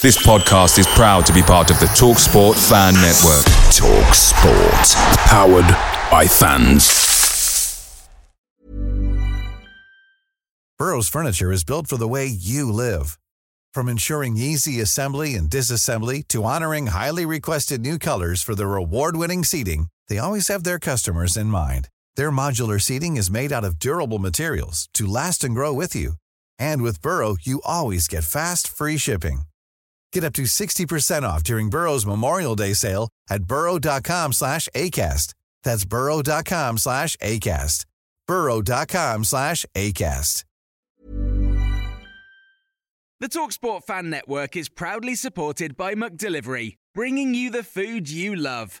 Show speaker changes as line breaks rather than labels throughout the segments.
This podcast is proud to be part of the TalkSport Fan Network.
TalkSport, powered by fans.
Burrow's furniture is built for the way you live. From ensuring easy assembly and disassembly to honoring highly requested new colors for their award-winning seating, they always have their customers in mind. Their modular seating is made out of durable materials to last and grow with you. And with Burrow, you always get fast, free shipping. Get up to 60% off during Burrow's Memorial Day sale at burrow.com slash ACAST. That's burrow.com slash ACAST. burrow.com slash ACAST.
The TalkSport Fan Network is proudly supported by Delivery, bringing you the food you love.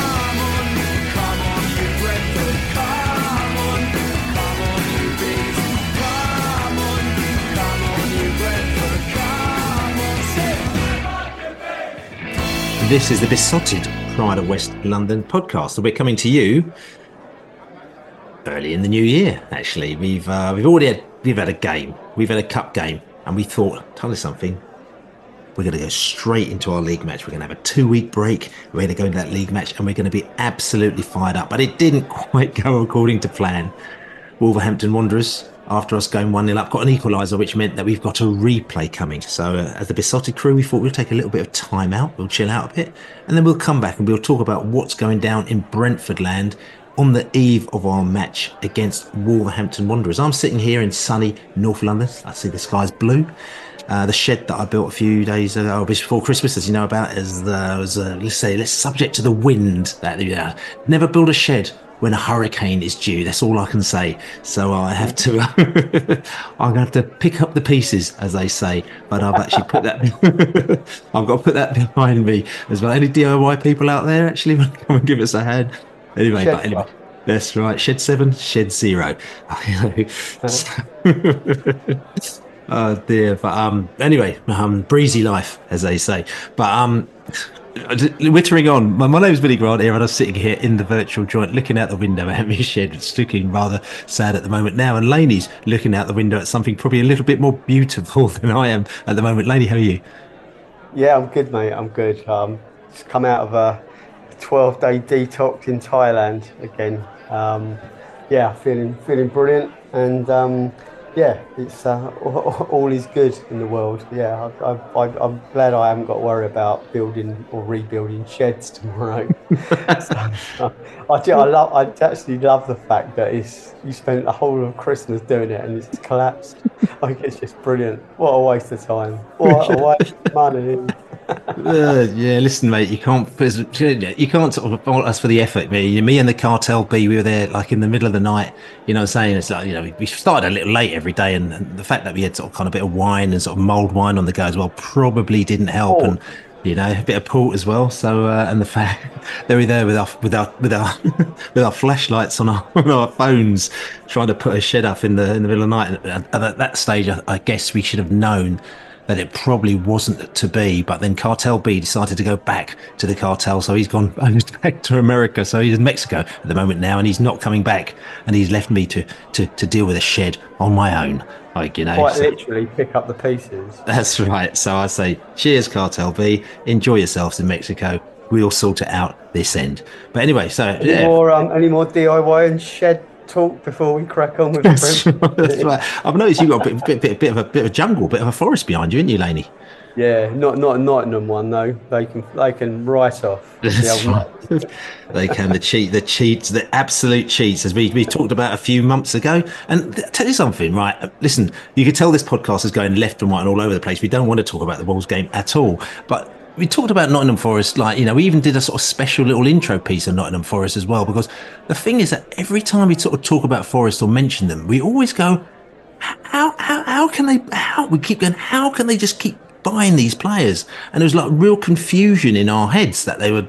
This is the Beesotted Pride of West London podcast. So we're coming to you early in the new year. Actually, we've uh, we've already had we've had a game, we've had a cup game, and we thought, tell us something. We're going to go straight into our league match. We're going to have a two week break. We're going to go into that league match, and we're going to be absolutely fired up. But it didn't quite go according to plan. Wolverhampton Wanderers after us going 1 0 up, got an equaliser, which meant that we've got a replay coming. So, uh, as the Beesotted crew, we thought we'll take a little bit of time out, we'll chill out a bit, and then we'll come back and we'll talk about what's going down in Brentford land on the eve of our match against Wolverhampton Wanderers. I'm sitting here in sunny North London. I see the sky's blue. Uh, the shed that I built a few days ago, before Christmas, as you know about, is uh, was uh, let's say let's subject to the wind. That yeah, never build a shed when a hurricane is due. That's all I can say. So I have to, I'm going to have to pick up the pieces, as they say. But I've actually put that, I've got to put that behind me as well. Any DIY people out there actually come and give us a hand? Anyway,
Shed
but anyway. That's right. Shed seven, shed zero. oh dear. But um, anyway, um, breezy life, as they say. But um, Wittering on, my, my name's Billy Grant here, and I'm sitting here in the virtual joint looking out the window at my shed. It's looking rather sad at the moment now. And Laney's looking out the window at something probably a little bit more beautiful than I am at the moment. Laney, how are you?
Yeah, I'm good, mate. I'm good. Um, just come out of a 12 day detox in Thailand again. Um, yeah, feeling feeling brilliant. And um, yeah, it's uh, all is good in the world. Yeah, I, I, I'm glad I haven't got to worry about building or rebuilding sheds tomorrow. so, I, do, I love. I actually love the fact that it's you spent the whole of Christmas doing it and it's collapsed. I think it's just brilliant. What a waste of time. What a waste of money.
uh, yeah, listen, mate, you can't you can't sort of fault us for the effort. Me, me and the cartel B, we were there like in the middle of the night. You know, what I'm saying it's like you know we started a little late every day, and, the fact that we had sort of kind of bit of wine and sort of mulled wine on the go as well probably didn't help.
Oh.
And you know, a bit of port as well. So, uh, and the fact they were there with our with our with our with our flashlights on our on our phones, trying to put a shed up in the in the middle of the night. And at, at that stage, I, I guess we should have known that it probably wasn't to be. But then Cartel B decided to go back to the cartel, so he's gone back to America. So he's in Mexico at the moment now, and he's not coming back. And he's left me to to, to deal with a shed on my own. Like you know,
Quite
so-
literally pick up the pieces.
that's right. So I say, cheers, Cartel B. Enjoy yourselves in Mexico. We'll sort it out this end. But anyway, so
Any
yeah.
more um, any more DIY and shed talk before we crack on with
That's
the
right, that's right. I've noticed you've got a bit, bit, bit, bit of a bit of a jungle, bit of a forest behind you, haven't you, Laney?
Yeah, not not a Nottingham one though. They can they can write off. the
right. they can the cheat, the cheats, the absolute cheats, as we, we talked about a few months ago. And th- tell you something, right? Uh, listen, you can tell this podcast is going left and right and all over the place. We don't want to talk about the Wolves game at all, but. We talked about Nottingham Forest, like, you know, we even did a sort of special little intro piece on Nottingham Forest as well, because the thing is that every time we sort of talk about Forest or mention them, we always go, how, how, how can they, how, we keep going, how can they just keep buying these players? And there was like real confusion in our heads that they were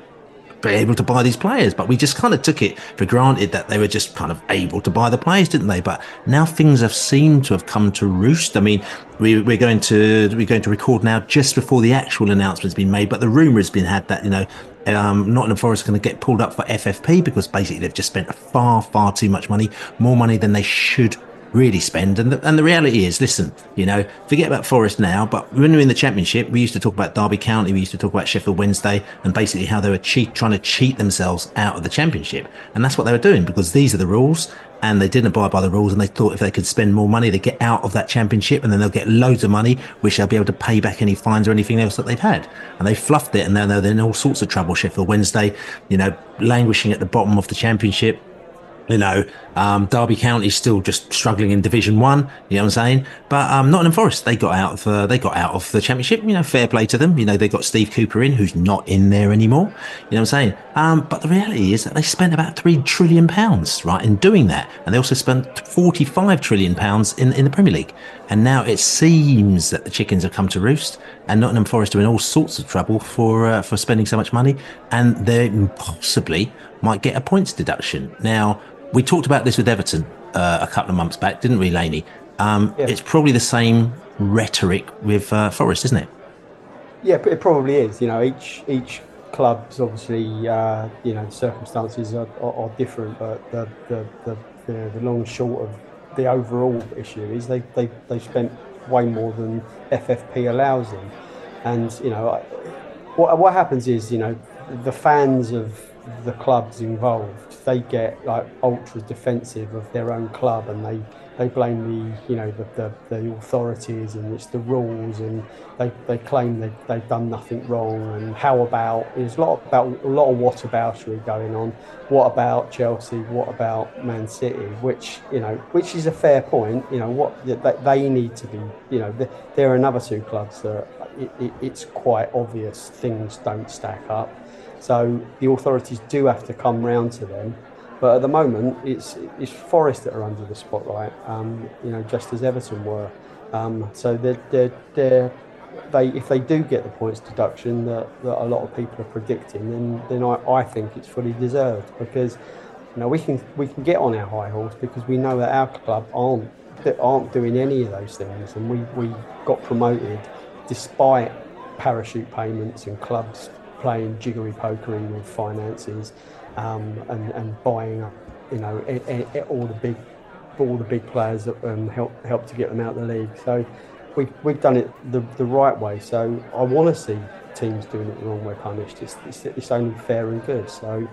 able to buy these players. But we just kind of took it for granted that they were just kind of able to buy the players, didn't they? But now things have seemed to have come to roost. I mean, we, are going to we're going to record now just before the actual announcement's been made, but the rumor has been had that you know um, Nottingham Forest are going to get pulled up for FFP because basically they've just spent far far too much money, more money than they should really spend. And the, and the reality is, listen, you know, forget about Forest now, but when we were in the Championship, we used to talk about Derby County, we used to talk about Sheffield Wednesday, and basically how they were cheat, trying to cheat themselves out of the Championship. And that's what they were doing because these are the rules. And they didn't abide by the rules, and they thought if they could spend more money, they'd get out of that championship, and then they'll get loads of money, which they'll be able to pay back any fines or anything else that they've had. And they fluffed it, and now they're in all sorts of trouble. Sheffield Wednesday, you know, languishing at the bottom of the championship you know, um, Derby County's still just struggling in Division One. You know what I'm saying? But um, Nottingham Forest, they got out of uh, they got out of the Championship. You know, fair play to them. You know, they got Steve Cooper in, who's not in there anymore. You know what I'm saying? Um, but the reality is that they spent about three trillion pounds, right, in doing that, and they also spent 45 trillion pounds in in the Premier League. And now it seems that the chickens have come to roost, and Nottingham Forest are in all sorts of trouble for uh, for spending so much money, and they possibly might get a points deduction now we talked about this with Everton uh, a couple of months back, didn't we, Laney? Um, yeah. It's probably the same rhetoric with uh, Forest, isn't it?
Yeah, it probably is. You know, each each club's obviously uh, you know circumstances are, are, are different, but the the, the know, the long and short of the overall issue is they they they spent way more than FFP allows them, and you know what what happens is you know the fans of the clubs involved, they get like ultra defensive of their own club and they, they blame the you know the, the, the authorities and it's the rules and they, they claim they, they've done nothing wrong. And how about there's a lot about a lot of what whataboutery going on? What about Chelsea? What about Man City? Which you know which is a fair point you know what they need to be you know there are another two clubs that it, it, it's quite obvious things don't stack up so the authorities do have to come round to them. But at the moment, it's, it's Forest that are under the spotlight, um, you know, just as Everton were. Um, so they're, they're, they're, they, if they do get the points deduction that, that a lot of people are predicting, then, then I, I think it's fully deserved because you know, we can we can get on our high horse because we know that our club aren't aren't doing any of those things, and we, we got promoted despite parachute payments and clubs playing jiggery pokery with finances um, and, and buying up, you know, all the big all the big players that um, help help to get them out of the league. So we've, we've done it the, the right way. So I want to see teams doing it the wrong way punished. It's, it's, it's only fair and good. So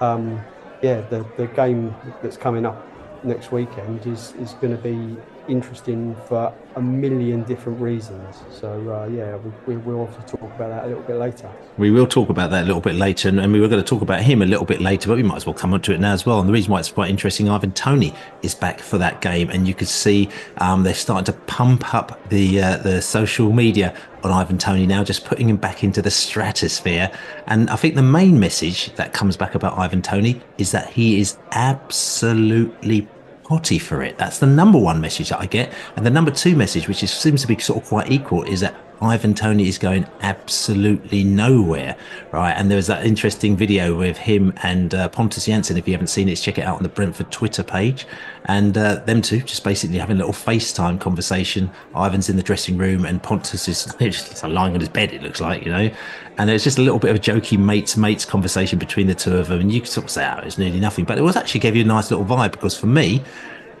um, yeah, the, the game that's coming up next weekend is, is going to be interesting for a million different reasons. So uh, yeah, we, we will talk about that a little bit later.
We will talk about that a little bit later, and, and we were going to talk about him a little bit later, but we might as well come on to it now as well. And the reason why it's quite interesting, Ivan Toney is back for that game, and you could see um, they're starting to pump up the uh, the social media on Ivan Toney now, just putting him back into the stratosphere. And I think the main message that comes back about Ivan Toney is that he is absolutely potty for it. That's the number one message that I get. And the number two message, which is, seems to be sort of quite equal, is that Ivan Toney is going absolutely nowhere, right? And there was that interesting video with him and uh, Pontus Jansson. If you haven't seen it, check it out on the Brentford Twitter page. And uh, them two just basically having a little FaceTime conversation. Ivan's in the dressing room and Pontus is just lying on his bed, it looks like, you know. And it's just a little bit of a jokey mates mates conversation between the two of them. And you could sort of say, oh, it's nearly nothing. But it was actually gave you a nice little vibe because for me,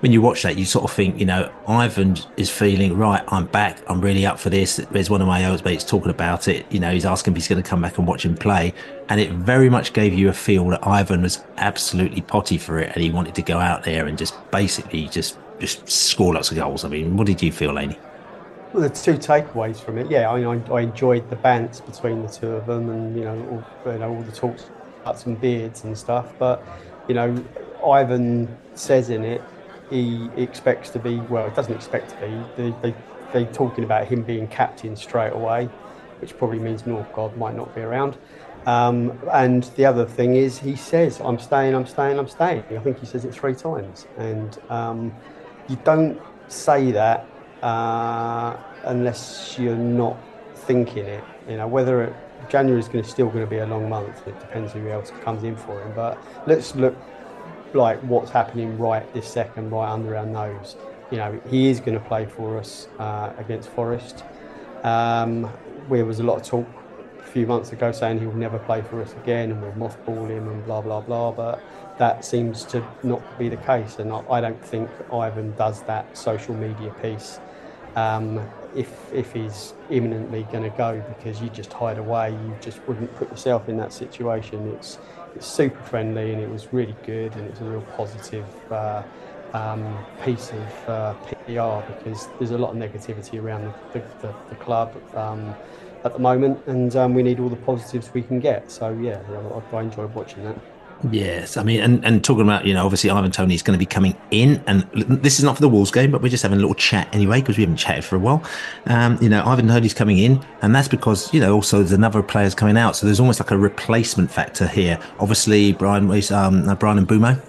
when you watch that, you sort of think, you know, Ivan is feeling right. I'm back. I'm really up for this. There's one of my old mates talking about it. You know, he's asking if he's going to come back and watch him play, and it very much gave you a feel that Ivan was absolutely potty for it, and he wanted to go out there and just basically just just score lots of goals. I mean, what did you feel, Laney?
Well, the two takeaways from it, yeah, I, I, I enjoyed the banter between the two of them, and you know, all, you know, all the talks about some beards and stuff. But you know, Ivan says in it he expects to be, well, he doesn't expect to be. They, they, they're talking about him being captain straight away, which probably means Norgaard might not be around. Um, and the other thing is, he says, I'm staying, I'm staying, I'm staying. I think he says it three times. And um, you don't say that uh, unless you're not thinking it. You know, whether it, January is going to still going to be a long month. It depends who else comes in for him. But let's look like what's happening right this second, right under our nose. You know, he is going to play for us uh, against Forest. Um, where was a lot of talk a few months ago saying he will never play for us again and we'll mothball him and blah blah blah. But that seems to not be the case, and I, I don't think Ivan does that social media piece. Um, if if he's imminently going to go because you just hide away, you just wouldn't put yourself in that situation. It's it's super friendly and it was really good and it's a real positive uh, um, piece of uh, PR because there's a lot of negativity around the, the, the club um, at the moment and um, we need all the positives we can get. So yeah, I, I enjoyed watching that.
Yes, I mean, and, and talking about, you know, obviously Ivan Toney is going to be coming in, and this is not for the Wolves game, but we're just having a little chat anyway because we haven't chatted for a while. Um, you know, Ivan Toney's coming in, and that's because you know also there's another players coming out, so there's almost like a replacement factor here. Obviously, Bryan um, Bryan and Mbeumo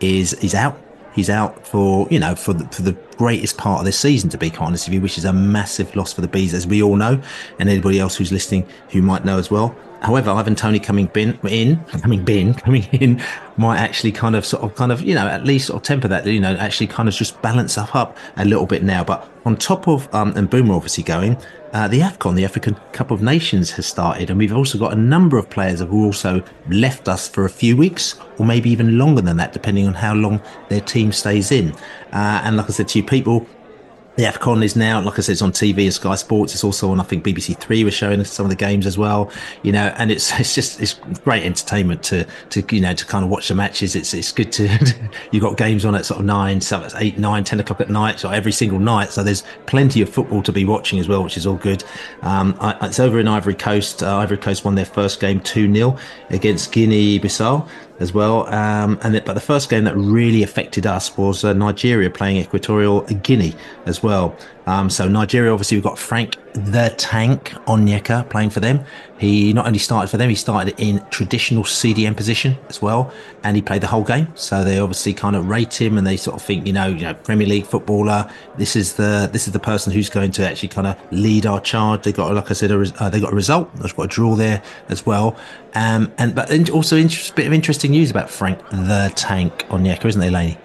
is is out. He's out for you know for the, for the greatest part of this season, to be quite honest with you, which is a massive loss for the bees, as we all know, and anybody else who's listening who might know as well. However, Ivan Toney coming bin, in, coming bin, coming in, might actually kind of sort of kind of you know at least of temper that you know actually kind of just balance up up a little bit now. But on top of um, and Mbeumo obviously going, uh, the AFCON, the African Cup of Nations, has started, and we've also got a number of players who also left us for a few weeks, or maybe even longer than that, depending on how long their team stays in. Uh, and like I said to you, people the AFCON is now, like I said, it's on TV and Sky Sports. It's also on, I think, BBC Three was showing some of the games as well. You know, and it's it's just it's great entertainment to to you know to kind of watch the matches. It's it's good to you've got games on at sort of nine, seven, eight, nine, ten o'clock at night, so every single night. So there's plenty of football to be watching as well, which is all good. Um, it's over in Ivory Coast. Uh, Ivory Coast won their first game two 0 against Guinea Bissau as well. Um, and but the first game that really affected us was uh, Nigeria playing Equatorial Guinea as well. Um, so Nigeria, obviously, we've got Frank the Tank Onyeka playing for them. He not only started for them, he started in traditional CDM position as well, and he played the whole game. So they obviously kind of rate him, and they sort of think, you know, you know, Premier League footballer. This is the this is the person who's going to actually kind of lead our charge. They got, like I said, a, uh, they got a result. They've got a draw there as well. Um, and but also a bit of interesting news about Frank the Tank Onyeka, isn't there, Laney?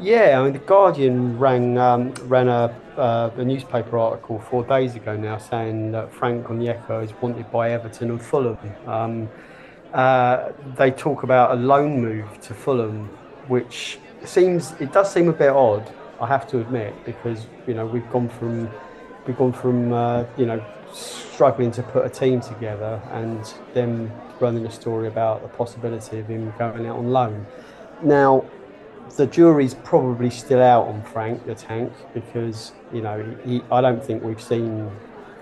Yeah, I mean, the Guardian ran um, ran a, uh, a newspaper article four days ago now saying that Frank Onyeka is wanted by Everton and Fulham. Um, uh, they talk about a loan move to Fulham, which seems it does seem a bit odd. I have to admit because you know we've gone from we've gone from uh, you know struggling to put a team together and then running a story about the possibility of him going out on loan. Now the jury's probably still out on Frank the Tank because you know he, I don't think we've seen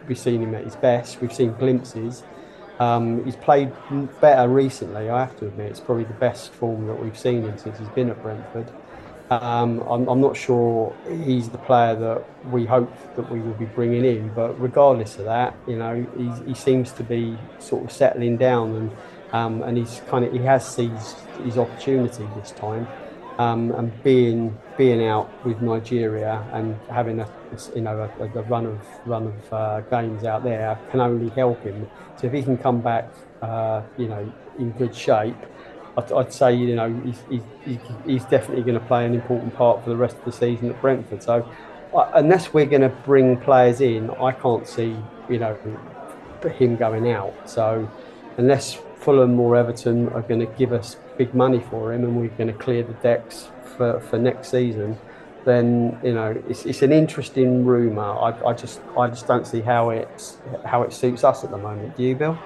we've seen him at his best. We've seen glimpses. Um, he's played better recently. I have to admit, it's probably the best form that we've seen him since he's been at Brentford. Um, I'm, I'm, not sure he's the player that we hope that we will be bringing in, but regardless of that, you know, he seems to be sort of settling down and um, and he's kind of he has seized his opportunity this time um, and being being out with Nigeria and having a you know a, a run of run of uh, games out there can only help him. So if he can come back, uh, you know, in good shape, I'd, I'd say you know he's, he's, he's definitely going to play an important part for the rest of the season at Brentford. So uh, unless we're going to bring players in, I can't see you know him going out. So unless Fulham or Everton are going to give us big money for him and we're going to clear the decks for, for next season, then you know it's, it's an interesting rumour. I, I just I just don't see how it's how it suits us at the moment. Do you, Bill?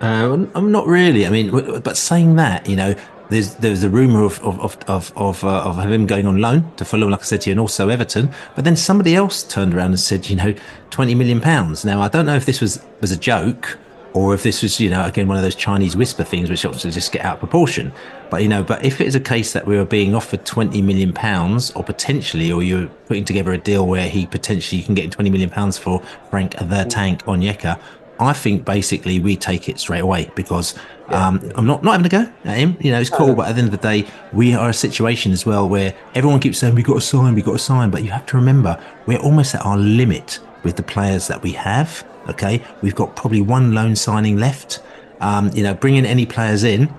Uh, I'm not really. I mean, but saying that, you know, there's there's a rumor of of of of, uh, of him going on loan to Fulham, like I said to you, and also Everton. But then somebody else turned around and said, you know, twenty million pounds. Now I don't know if this was was a joke or if this was, you know, again, one of those Chinese whisper things, which obviously just get out of proportion. But, you know, but if it is a case that we were being offered 20 million pounds or potentially, or you're putting together a deal where he potentially, you can get 20 million pounds for Frank the Tank Onyeka, I think basically we take it straight away because um, I'm not, not having to go at him. You know, it's cool. But at the end of the day, we are a situation as well where everyone keeps saying, we've got to sign, we've got to sign. But you have to remember, we're almost at our limit with the players that we have Okay, we've got probably one loan signing left. Um, you know, bringing any players in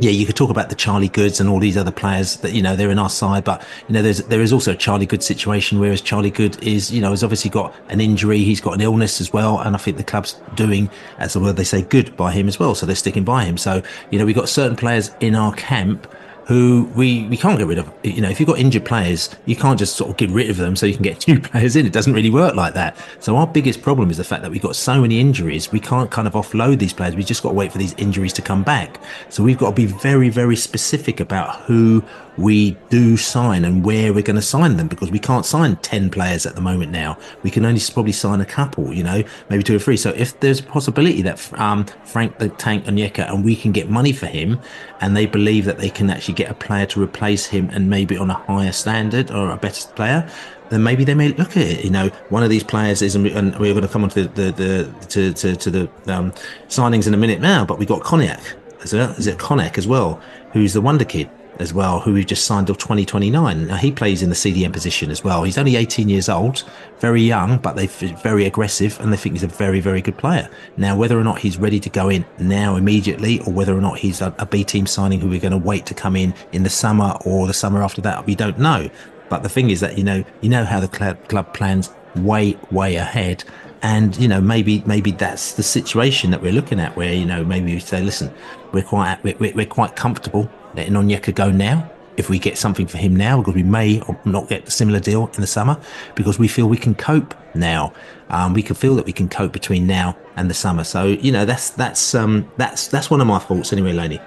yeah, you could talk about the Charlie Goods and all these other players that you know they're in our side, but you know there's there is also a Charlie Good situation. Whereas Charlie Good is you know has obviously got an injury, he's got an illness as well, and I think the club's doing as the word they say good by him as well. So they're sticking by him. So you know we've got certain players in our camp who we, we can't get rid of. You know, if you've got injured players, you can't just sort of get rid of them so you can get new players in. It doesn't really work like that. So our biggest problem is the fact that we've got so many injuries. We can't kind of offload these players. We just got to wait for these injuries to come back. So we've got to be very, very specific about who we do sign and where we're going to sign them because we can't sign 10 players at the moment now. We can only probably sign a couple, you know, maybe two or three. So if there's a possibility that um, Frank the Tank Onyeka and we can get money for him and they believe that they can actually get a player to replace him and maybe on a higher standard or a better player, then maybe they may look at it. You know, one of these players is, and we're going to come on to the, the, the to, to, to the um, signings in a minute now, but we got Konak. Is it, is it Konak as well, who's the wonder kid? As well, who we've just signed till 2029. Now, he plays in the CDM position as well. He's only 18 years old, very young, but they're very aggressive and they think he's a very, very good player. Now, whether or not he's ready to go in now immediately or whether or not he's a, a B team signing who we're going to wait to come in in the summer or the summer after that, we don't know. But the thing is that, you know, you know how the club plans way, way ahead and you know maybe maybe that's the situation that we're looking at where you know maybe we say listen we're quite we're, we're quite comfortable letting Onyeka go now. If we get something for him now because we may or not get a similar deal in the summer because we feel we can cope now. Um, we can feel that we can cope between now and the summer. So you know that's that's um that's that's one of my thoughts anyway Laney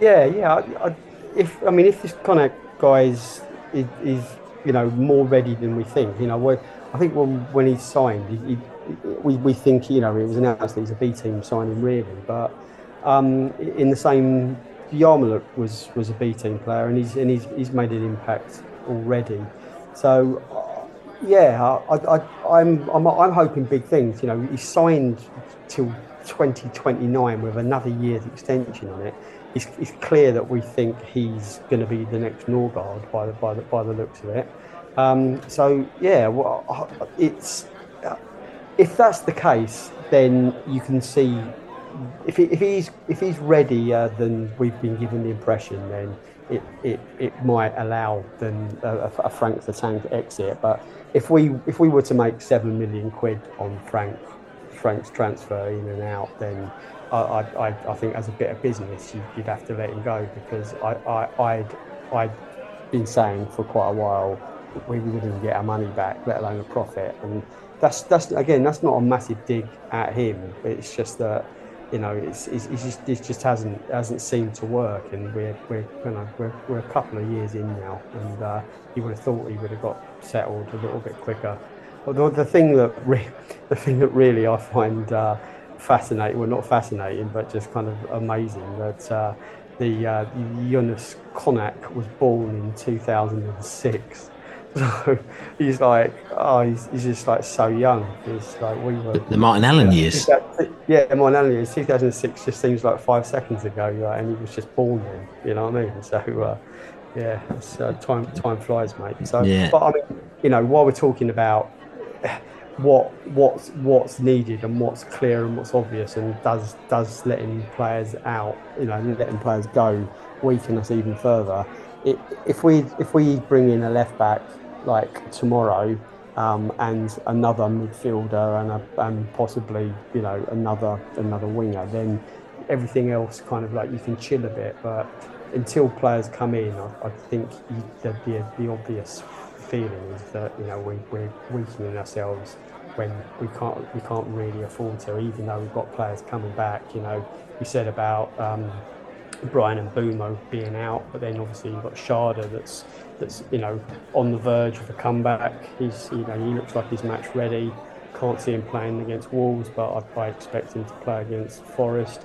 yeah yeah I, I, if I mean if this kind of guy is, is, is you know more ready than we think you know I think when, when he signed, he, he, we, we think, you know, it was announced that he's a B team signing, really. But um, in the same, Yarmoliuk was, was a B team player and he's, and he's, he's made an impact already. So, uh, yeah, I, I, I'm, I'm, I'm hoping big things. You know, he signed till 2029 with another year's extension on it. It's, it's clear that we think he's going to be the next Norgaard by the, by the, by the looks of it. Um, so yeah, well, it's if that's the case, then you can see if, he, if he's if he's readier than we've been given the impression, then it, it, it might allow then a, a Frank the Tank exit. But if we if we were to make seven million quid on Frank Frank's transfer in and out, then I, I, I think as a bit of business you, would have to let him go because I, I I'd I'd been saying for quite a while we wouldn't get our money back, let alone a profit. And that's that's again, that's not a massive dig at him. It's just that you know, it's, it's, it's just it just hasn't hasn't seemed to work, and we're we're you know we're, we're a couple of years in now, and uh, you would have thought he would have got settled a little bit quicker. Although the thing that re- the thing that really I find uh, fascinating, well not fascinating, but just kind of amazing that. Uh, the uh, Konak was born in 2006 so he's like, oh, he's, he's just like so young. He's like, we were.
The Martin Allen years.
Yeah, the Martin Allen years. 2006 just seems like five seconds ago, right? and he was just born then. You know what I mean? So, uh, yeah, uh, time time flies, mate. So, yeah. but I mean, you know, while we're talking about what what's what's needed and what's clear and what's obvious, and does does letting players out, you know, letting players go weaken us even further. It, if we if we bring in a left back like tomorrow um, and another midfielder and, a, and possibly you know another another winger, then everything else kind of like you can chill a bit. But until players come in, I, I think you, the, the, the obvious feeling is that you know we, we're weakening ourselves when we can't we can't really afford to, even though we've got players coming back. You know, we said about. Um, and Mbeumo being out, but then obviously you've got Schade that's that's you know on the verge of a comeback. He's you know he looks like he's match ready. Can't see him playing against Wolves, but I, I expect him to play against Forest.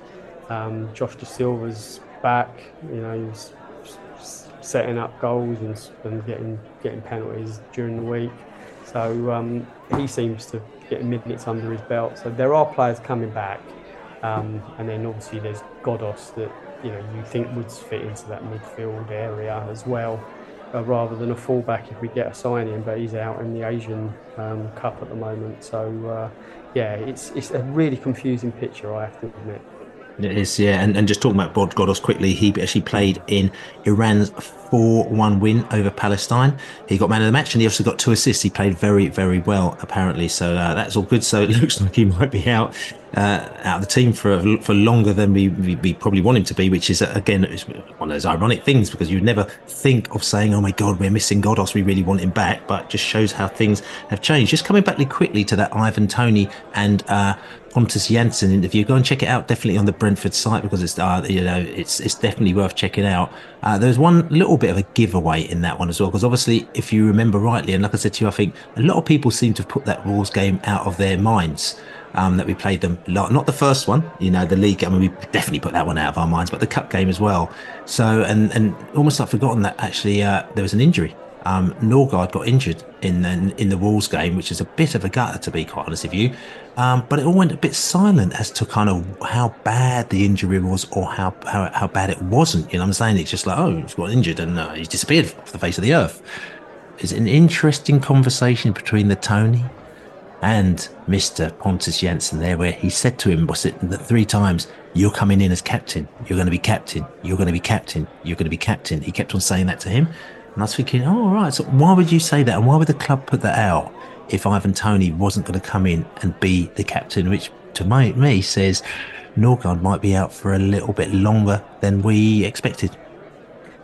Um, Josh Dasilva's back. You know he's setting up goals and, and getting getting penalties during the week. So um, he seems to get minutes under his belt. So there are players coming back, um, and then obviously there's Ghoddos that you know you think would fit into that midfield area as well. Uh, rather than a fullback if we get a signing. But he's out in the Asian um, Cup at the moment, so uh, yeah, it's it's a really confusing picture. I have to admit.
It is, yeah. And, and just talking about Bod Ghoddos quickly, he actually played in Iran's 4 1 win over Palestine. He got man of the match and he also got two assists. He played very, very well, apparently. So uh, that's all good. So it looks like he might be out uh, out of the team for for longer than we, we, we, probably want him to be, which is again one of those ironic things because you'd never think of saying, "Oh my God, we're missing Ghoddos. We really want him back," but just shows how things have changed. Just coming back quickly to that Ivan Toney and uh, Pontus Jansson interview. Go and check it out definitely on the Brentford site because it's uh, you know it's it's definitely worth checking out. Uh, there's one little bit of a giveaway in that one as well because obviously if you remember rightly, and like I said to you, I think a lot of people seem to have put that Wolves game out of their minds um, that we played them. Not the first one, you know, the league. I mean, we definitely put that one out of our minds, but the cup game as well. So, and and almost I've forgotten that actually uh, there was an injury. Um, Norgaard got injured in the, in the Wolves game, which is a bit of a gutter to be quite honest with you. Um, but it all went a bit silent as to kind of how bad the injury was or how, how, how bad it wasn't. You know what I'm saying? It's just like, oh, he's got injured and uh, he's disappeared off the face of the earth. It's an interesting conversation between the Toney and Mr. Pontus Jansson there, where he said to him, was it three times, you're coming in as captain, you're going to be captain, you're going to be captain, you're going to be captain. He kept on saying that to him. And I was thinking, oh, right. So why would you say that? And why would the club put that out if Ivan Toney wasn't going to come in and be the captain? Which to my, me says Norgaard might be out for a little bit longer than we expected.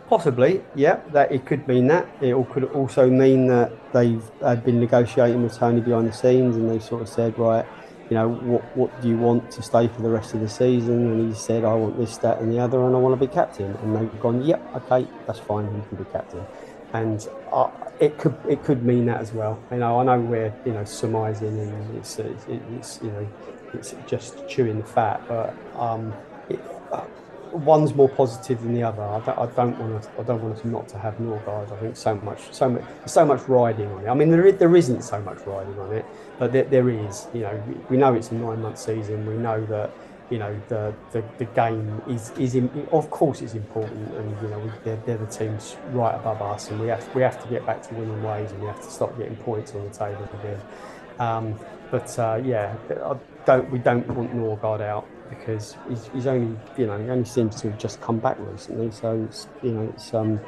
Possibly, yeah. That it could mean that. It could also mean that they've had been negotiating with Toney behind the scenes, and they sort of said, right, you know, what what do you want to stay for the rest of the season? And he said, I want this, that, and the other, and I want to be captain. And they've gone, yep, okay, that's fine, you can be captain. And uh, it could it could mean that as well. You know, I know we're you know surmising and it's it's, it's you know it's just chewing the fat, but um, it, uh, one's more positive than the other. I don't, I don't want to. I don't want us not to have Norgaard. I think so much, so much, so much riding on it. I mean, there, there isn't so much riding on it, but there, there is. You know, we know it's a nine-month season. We know that you know the the, the game is is in, of course it's important, and you know they're, they're the teams right above us, and we have we have to get back to winning ways, and we have to stop getting points on the table again. Um, but uh, yeah, I don't we don't want Norgaard out because he's, he's only you know he only seems to have just come back recently. So it's, you know it's um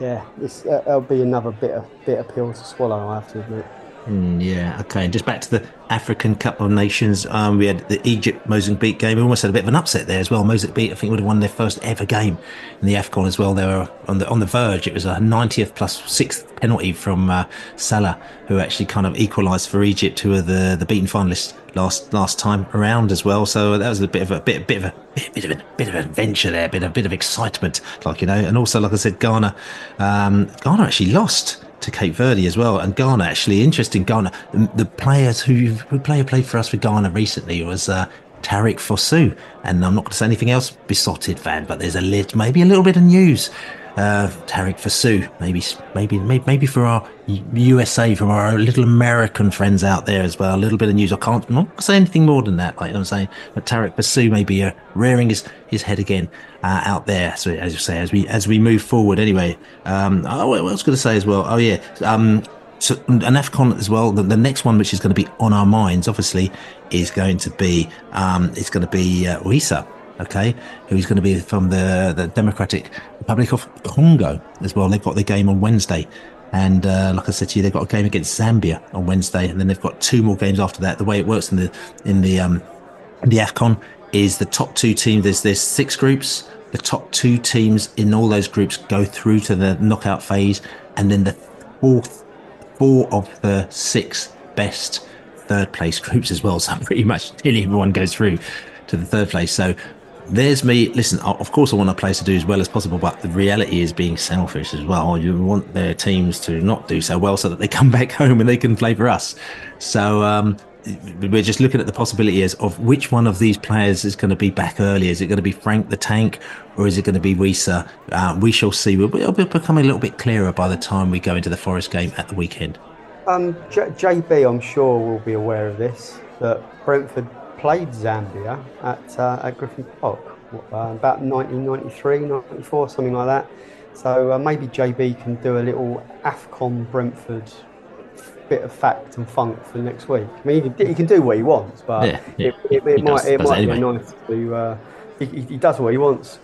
yeah it's uh, it'll be another bit of bit of pill to swallow. I have to admit.
Mm, yeah, okay. And just back to the African Cup of Nations, um, we had the Egypt Mozambique game. We almost had a bit of an upset there as well. Mozambique, I think, would have won their first ever game in the Afcon as well. They were on the on the verge. It was a 90th plus sixth penalty from uh, Salah, who actually kind of equalised for Egypt, who were the the beaten finalists last last time around as well. So that was a bit of a bit bit of a bit, of a bit of adventure there, bit a bit of excitement, like you know. And also, like I said, Ghana, um, Ghana actually lost to Cape Verde as well. And Ghana, actually, interesting. Ghana, the players who who player played for us for Ghana recently was uh, Tariqe Fosu. And I'm not going to say anything else, Beesotted fan, but there's a lit, maybe a little bit of news uh, Tariqe Fosu, maybe, maybe, maybe, maybe for our USA, from our little American friends out there as well. A little bit of news. I can't not say anything more than that. Like I'm saying, but Tariqe Fosu may be uh, rearing his, his head again uh, out there. So as you say, as we as we move forward. Anyway, um, oh, what I was going to say as well. Oh yeah, um, so an AFCON as well. The, the, next one, which is going to be on our minds, obviously, is going to be um, it's going to be uh, okay, who's going to be from the, the Democratic Republic of Congo as well. They've got their game on Wednesday. And uh, like I said to you, they've got a game against Zambia on Wednesday, and then they've got two more games after that. The way it works in the in the um, the Afcon is the top two teams. There's there's six groups. The top two teams in all those groups go through to the knockout phase, and then the fourth four of the six best third place groups as well. So pretty much nearly everyone goes through to the third place. So there's me. Listen, of course, I want a place to do as well as possible, but the reality is being selfish as well. You want their teams to not do so well so that they come back home and they can play for us. So um, we're just looking at the possibilities of which one of these players is going to be back early. Is it going to be Frank the Tank or is it going to be Wissa? Uh, we shall see. It'll be becoming a little bit clearer by the time we go into the Forest game at the weekend.
Um, J- JB, I'm sure, will be aware of this that Brentford played Zambia at, uh, at Griffin Park uh, about 1993, 94, something like that. So uh, maybe JB can do a little AFCON Brentford bit of fact and funk for the next week. I mean, he can, he can do what he wants, but yeah, yeah. it, it, it might, does, it might anyway. be nice to. Uh, he, he, does what he wants.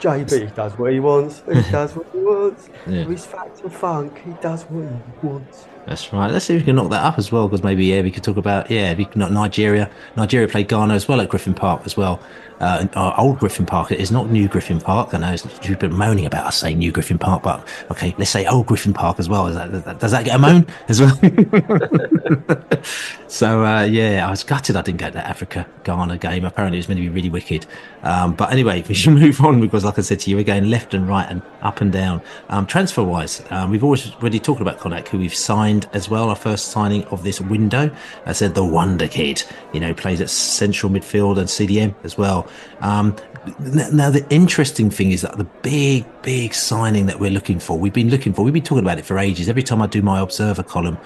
JB does what he wants. He does what he wants. Yeah. His fact and funk, he does what he wants.
That's right. Let's see if we can knock that up as well, because maybe yeah, we could talk about yeah, we can Nigeria. Nigeria played Ghana as well at Griffin Park as well uh, our old Griffin Park. It is not New Griffin Park. I know you've been moaning about us saying New Griffin Park, but okay, let's say Old Griffin Park as well. That, does that get a moan as well? so uh, yeah, I was gutted I didn't get that Africa Ghana game. Apparently, it was meant to be really wicked. Um, but anyway, we should move on because, like I said to you, we're going left and right and up and down. Um, transfer wise, um, we've always already talked about Konak, who we've signed as well. Our first signing of this window. I said the Wonder Kid. You know, plays at central midfield and CDM as well. Um, now, the interesting thing is that the big, big signing that we're looking for, we've been looking for, we've been talking about it for ages. Every time I do my Observer column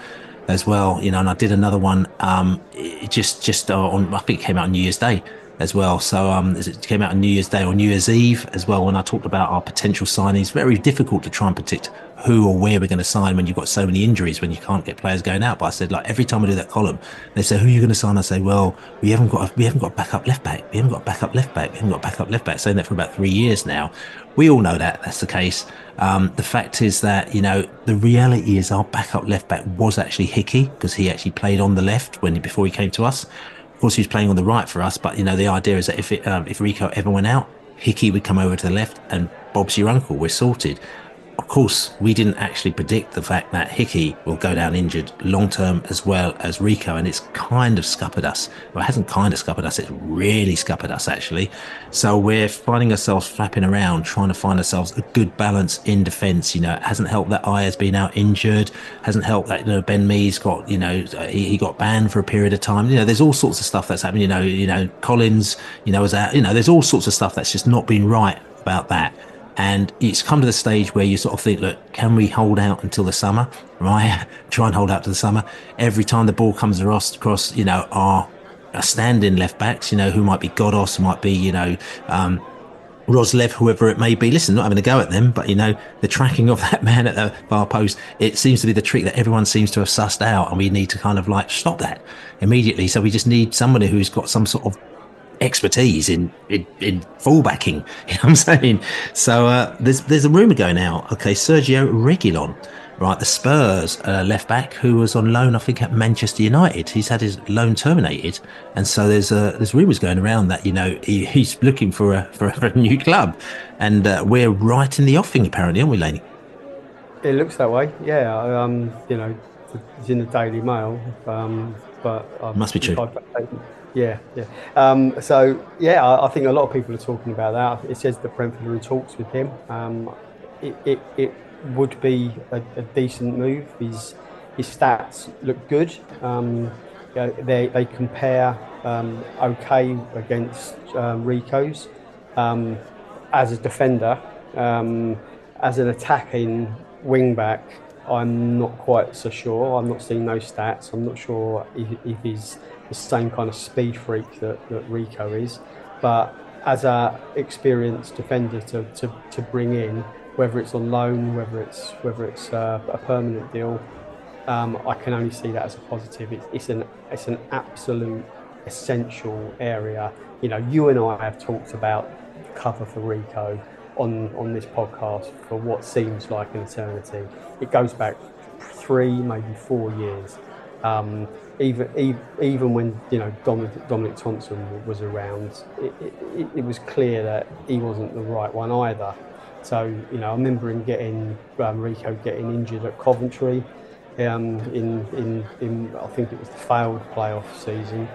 as well, you know, and I did another one, um, just, just uh, on, I think it came out on New Year's Day as well. So um, it came out on New Year's Day or New Year's Eve as well. When I talked about our potential signings, very difficult to try and predict who or where we're going to sign when you've got so many injuries when you can't get players going out. But I said like every time I do that column, they say who are you going to sign? I say well we haven't got a, we haven't got backup left back. We haven't got a backup left back. We haven't got a backup left back. Saying that for about three years now. We all know that that's the case. Um, the fact is that you know the reality is our backup left back was actually Hickey because he actually played on the left when before he came to us Of course, he was playing on the right for us, but you know the idea is that if it, um, if Rico ever went out, Hickey would come over to the left, and Bob's your uncle. We're sorted of course, we didn't actually predict the fact that Hickey will go down injured long term as well as Rico, and it's kind of scuppered us. Well, it hasn't kind of scuppered us, it's really scuppered us actually. So we're finding ourselves flapping around, trying to find ourselves a good balance in defence. You know, it hasn't helped that Ajer's been out injured, hasn't helped that, you know, Ben Mee's got, you know, he, he got banned for a period of time. You know, there's all sorts of stuff that's happening. You know, you know, Collins, you know, was out, you know, there's all sorts of stuff that's just not been right about that. And it's come to the stage where you sort of think, look, can we hold out until the summer? Right? Try and hold out to the summer. Every time the ball comes across, you know, our, our standing left backs, you know, who might be Ghoddos, might be, you know, um, Roerslev, whoever it may be. Listen, not having a go at them, but you know, the tracking of that man at the far post, it seems to be the trick that everyone seems to have sussed out, and we need to kind of like stop that immediately. So we just need somebody who's got some sort of expertise in, in, in fullbacking. You know what I'm saying? So uh, there's there's a rumor going out. Okay, Sergio Reguilon, right, the Spurs uh, left back who was on loan, I think, at Manchester United. He's had his loan terminated, and so there's uh, there's rumors going around that you know he, he's looking for a for a, for a new club, and uh, we're right in the offing apparently, aren't we, Laney?
It looks that way. Yeah, um, you know, it's in the Daily Mail, um, but
um, must be true.
Yeah, yeah. Um, so yeah, I, I, think a lot of people are talking about that. It says that Brentford are in talks with him. Um, it, it, it, would be a, a, decent move. His his stats look good. Um, you know, they they compare um, okay against um, Rico's um, as a defender. as an attacking wing back, I'm not quite so sure. I'm not seeing those stats. I'm not sure if, if he's the same kind of speed freak that, that Rico is. But as a experienced defender to, to, to bring in, whether it's on loan, whether it's whether it's uh, a permanent deal, um, I can only see that as a positive. It's, it's an it's an absolute essential area. You know, you and I have talked about cover for Rico on on this podcast for what seems like an eternity. It goes back three, maybe four years. Um, even, even when you know Dominic, Dominic Thompson was around, it, it, it, was clear that he wasn't the right one either. So you know, I remember him getting um, Rico getting injured at Coventry um, in, in in I think it was the failed playoff season,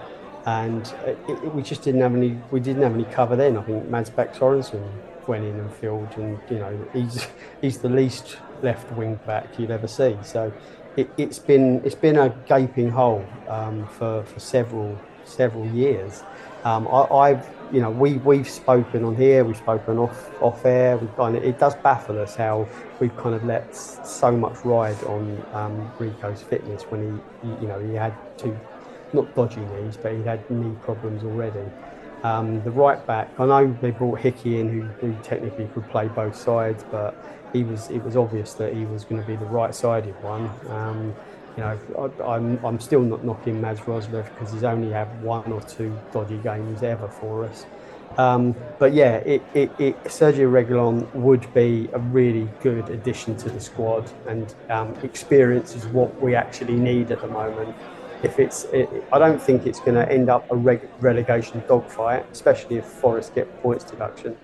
and it, we just didn't have any we didn't have any cover then. I think Mads Bech Sorensen went in and filled, and you know he's he's the least left wing back you'd ever see. So it, has been it's been a gaping hole um, for for several several years. Um, I, have you know we we've spoken on here, we've spoken off off air. We've kind of, it does baffle us how we've kind of let so much ride on um, Rico's fitness when he, he you know he had two not dodgy knees, but he had knee problems already. Um, the right back, I know they brought Hickey in, who, who, technically could play both sides, but he was it was obvious that he was going to be the right-sided one. Um, you know, I, am I'm, I'm still not knocking Mads Roerslev because he's only had one or two dodgy games ever for us. Um, but yeah, it, it, it, Sergio Reguilon would be a really good addition to the squad, and um, experience is what we actually need at the moment. If it's, it, I don't think it's going to end up a reg- relegation dogfight, especially if Forest get points deduction.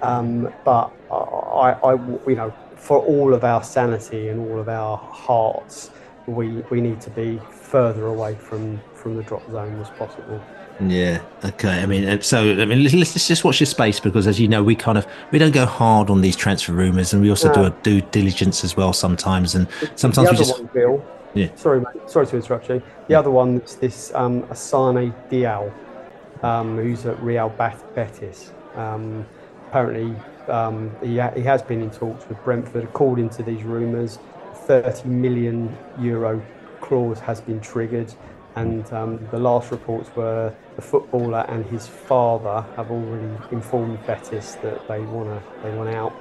Um, but I, I, you know, for all of our sanity and all of our hearts, we we need to be further away from from the drop zone as possible.
Yeah. Okay. I mean, uh, so I mean, let's, let's just watch your space because, as you know, we kind of we don't go hard on these transfer rumours, and we also no. do a due diligence as well sometimes. And sometimes
the
we just.
One, Bill,
yeah.
Sorry, mate. Sorry to interrupt you. The other one is this um, Assane Diao, um, who's at Real Bath Betis. Um, apparently, um, he, ha- he has been in talks with Brentford. According to these rumours, 30 million euro clause has been triggered and um, the last reports were the footballer and his father have already informed Betis that they want they want out.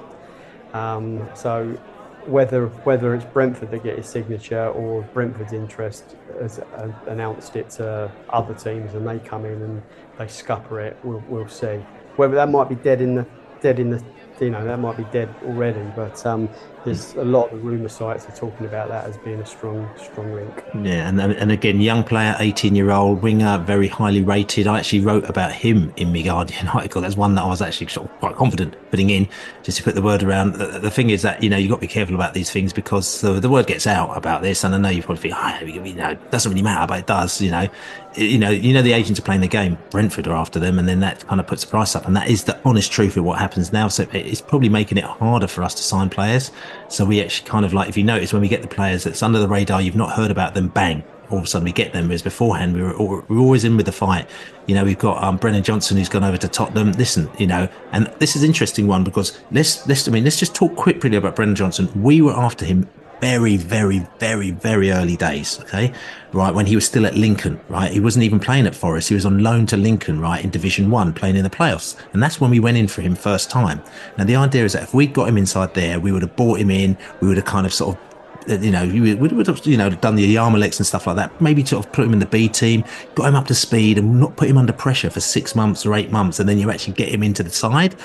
Um, so whether whether it's Brentford that get his signature or Brentford's interest has uh, announced it to other teams and they come in and they scupper it, we'll, we'll see. Whether that might be dead in the dead in the you know that might be dead already, but um, there's a lot of rumour sites are talking about that as being a strong, strong link.
Yeah, and and again, young player, 18 year old winger, very highly rated. I actually wrote about him in my Guardian article. That's one that I was actually sort of quite confident putting in, just to put the word around. The, the thing is that you know you've got to be careful about these things because the, the word gets out about this, and I know you probably think, oh, you know, it doesn't really matter, but it does. You know, you know, you know, the agents are playing the game. Brentford are after them, and then that kind of puts the price up, and that is the honest truth of what happens now. So it's probably making it harder for us to sign players. So we actually kind of like, if you notice, when we get the players that's under the radar, you've not heard about them, bang, all of a sudden we get them. Whereas beforehand, we were, we were always in with the fight. You know, we've got um, Brennan Johnson who's gone over to Tottenham. Listen, you know, and this is interesting one because let's let's I mean let's just talk quickly about Brennan Johnson. We were after him very, very, very, very early days. Okay. Right. When he was still at Lincoln, right. He wasn't even playing at Forest. He was on loan to Lincoln, right. In Division One, playing in the playoffs. And that's when we went in for him first time. Now, the idea is that if we got him inside there, we would have bought him in. We would have kind of sort of uh, you know, we would have, you know, done the Yarmoliuks and stuff like that. Maybe sort of put him in the B team, got him up to speed, and not put him under pressure for six months or eight months, and then you actually get him into the side.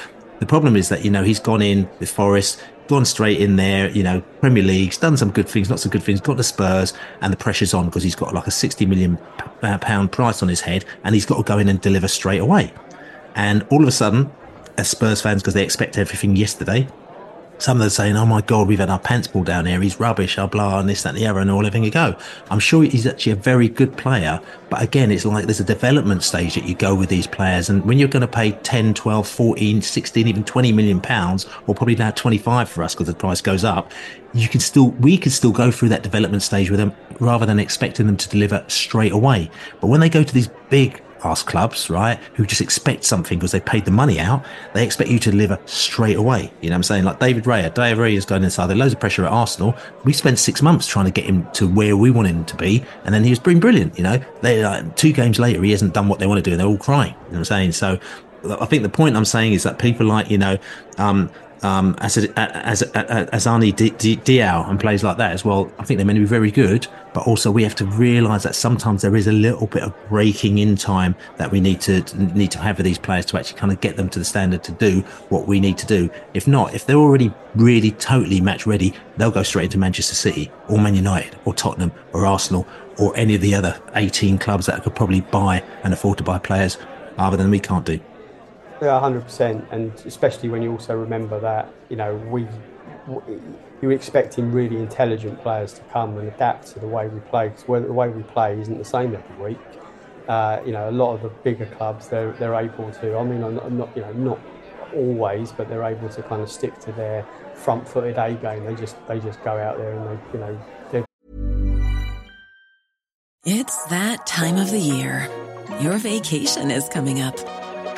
The problem is that you know he's gone in with Forest, gone straight in there, you know, Premier League's done some good things, lots of good things, got the Spurs, and the pressure's on because he's got like a 60 million uh, pound price on his head, and he's got to go in and deliver straight away. And all of a sudden, as Spurs fans, because they expect everything yesterday, some of them saying, "Oh my God, we've had our pants pulled down here. He's rubbish, blah blah, and this, that, and the other, and all everything go." I'm sure he's actually a very good player, but again, it's like there's a development stage that you go with these players, and when you're going to pay 10, 12, 14, 16, even 20 million pounds, or probably now 25 for us because the price goes up, you can still, we can still go through that development stage with them rather than expecting them to deliver straight away. But when they go to these big ask clubs, right, who just expect something because they paid the money out. They expect you to deliver straight away. You know what I'm saying? Like David Raya. David Raya is going inside. There's loads of pressure at Arsenal. We spent six months trying to get him to where we want him to be. And then he was been brilliant. You know, they, like, two games later, he hasn't done what they want to do. And they're all crying. You know what I'm saying? So I think the point I'm saying is that people like, you know, um, um, as a, as a, as Arnie Diao and plays like that as well. I think they're meant to be very good, but also we have to realise that sometimes there is a little bit of breaking in time that we need to need to have with these players to actually kind of get them to the standard to do what we need to do. If not, if they're already really totally match ready, they'll go straight into Manchester City or Man United or Tottenham or Arsenal or any of the other 18 clubs that could probably buy and afford to buy players other than we can't do.
Hundred percent, and especially when you also remember that you know we you're expecting really intelligent players to come and adapt to the way we play because the way we play isn't the same every week. Uh, you know, a lot of the bigger clubs they're they're able to. I mean, I'm not you know not always, but they're able to kind of stick to their front-footed A game. They just they just go out there and they you know. They're...
It's that time of the year. Your vacation is coming up.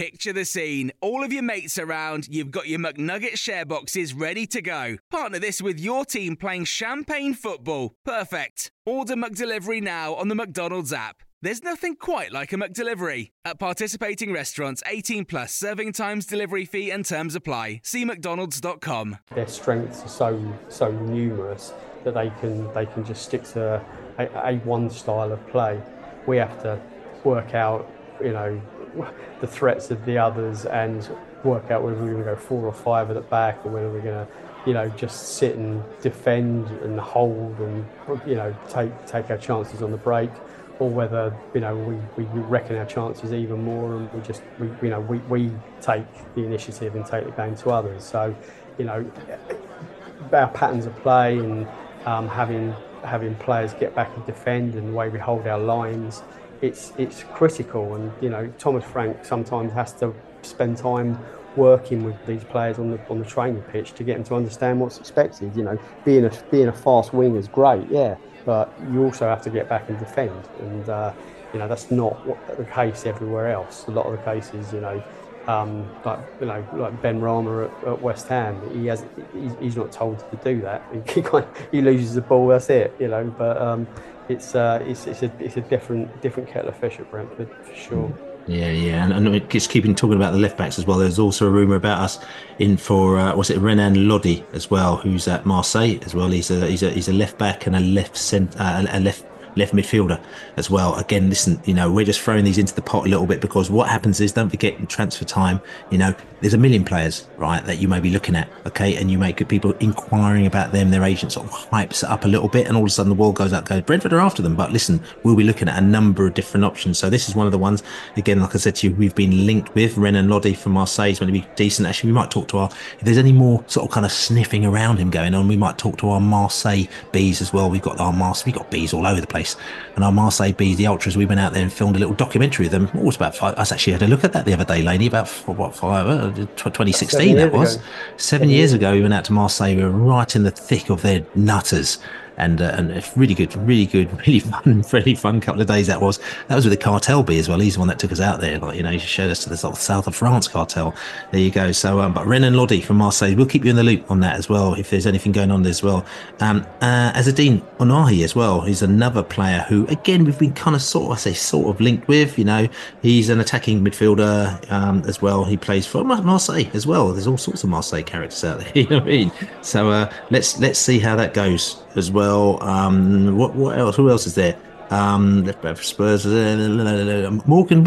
Picture the scene. All of your mates around, you've got your McNugget share boxes ready to go. Partner this with your team playing champagne football. Perfect. Order McDelivery now on the McDonald's app. There's nothing quite like a McDelivery. At participating restaurants, 18 plus serving times, delivery fee, and terms apply. See McDonald's.com.
Their strengths are so so numerous that they can they can just stick to a, a one style of play. We have to work out, you know, the threats of the others and work out whether we're going to go four or five at the back or whether we're going to, you know, just sit and defend and hold and you know take take our chances on the break or whether you know we, we reckon our chances even more and we just we, you know we, we take the initiative and take the game to others. So you know our patterns of play and um, having having players get back and defend and the way we hold our lines it's it's critical and you know Thomas Frank sometimes has to spend time working with these players on the on the training pitch to get them to understand what's expected you know being a being a fast wing is great yeah but you also have to get back and defend. And uh, you know that's not the case everywhere else. A lot of the cases, you know, um, like you know, like Benrahma at, at, West Ham, he has he's, he's, not told to do that. He, he loses the ball, that's it, you know. But um, it's, uh, it's it's a it's a different different kettle of fish at Brentford for sure.
Yeah, yeah, and, and just keeping talking about the left backs as well. There's also a rumor about us in for uh, was it Renan Lodi as well, who's at Marseille as well. He's a he's a he's a left back and a left cent, uh, a left left midfielder as well. Again, listen, you know, we're just throwing these into the pot a little bit because what happens is, don't forget, in transfer time, you know, there's a million players, right, that you may be looking at, okay, and you may get people inquiring about them. Their agent sort of hypes it up a little bit, and all of a sudden the world goes up, goes, Brentford are after them. But listen, we'll be looking at a number of different options. So this is one of the ones, again, like I said to you, we've been linked with Renan Lodi from Marseille. He's going to be decent. Actually, we might talk to our, if there's any more sort of kind of sniffing around him going on, we might talk to our Marseille bees as well. We've got our Marseille, we've got bees all over the place. And our Marseille bees, the Ultras, we went out there and filmed a little documentary of them. What was about five? I actually had a look at that the other day, Laney, about what, five, uh, 2016 that was. Seven, Seven years ago, we went out to Marseille. We were right in the thick of their nutters and uh, and it's really good, really good, really fun, really fun couple of days that was. That was with the cartel B as well. He's the one that took us out there. Like you know, he showed us to the sort of south of France cartel. There you go. So, um, but Renan Lodi from Marseille, we'll keep you in the loop on that as well if there's anything going on there as well. Um, uh, Azzedine Ounahi as well. He's another player who, again, we've been kind of sort of I say sort of linked with. You know, he's an attacking midfielder um, as well. He plays for Marseille as well. There's all sorts of Marseille characters out there. You know what I mean? So uh, let's let's see how that goes as well. Um, what what else? Who else is there? Um, left back for Spurs. Morgan.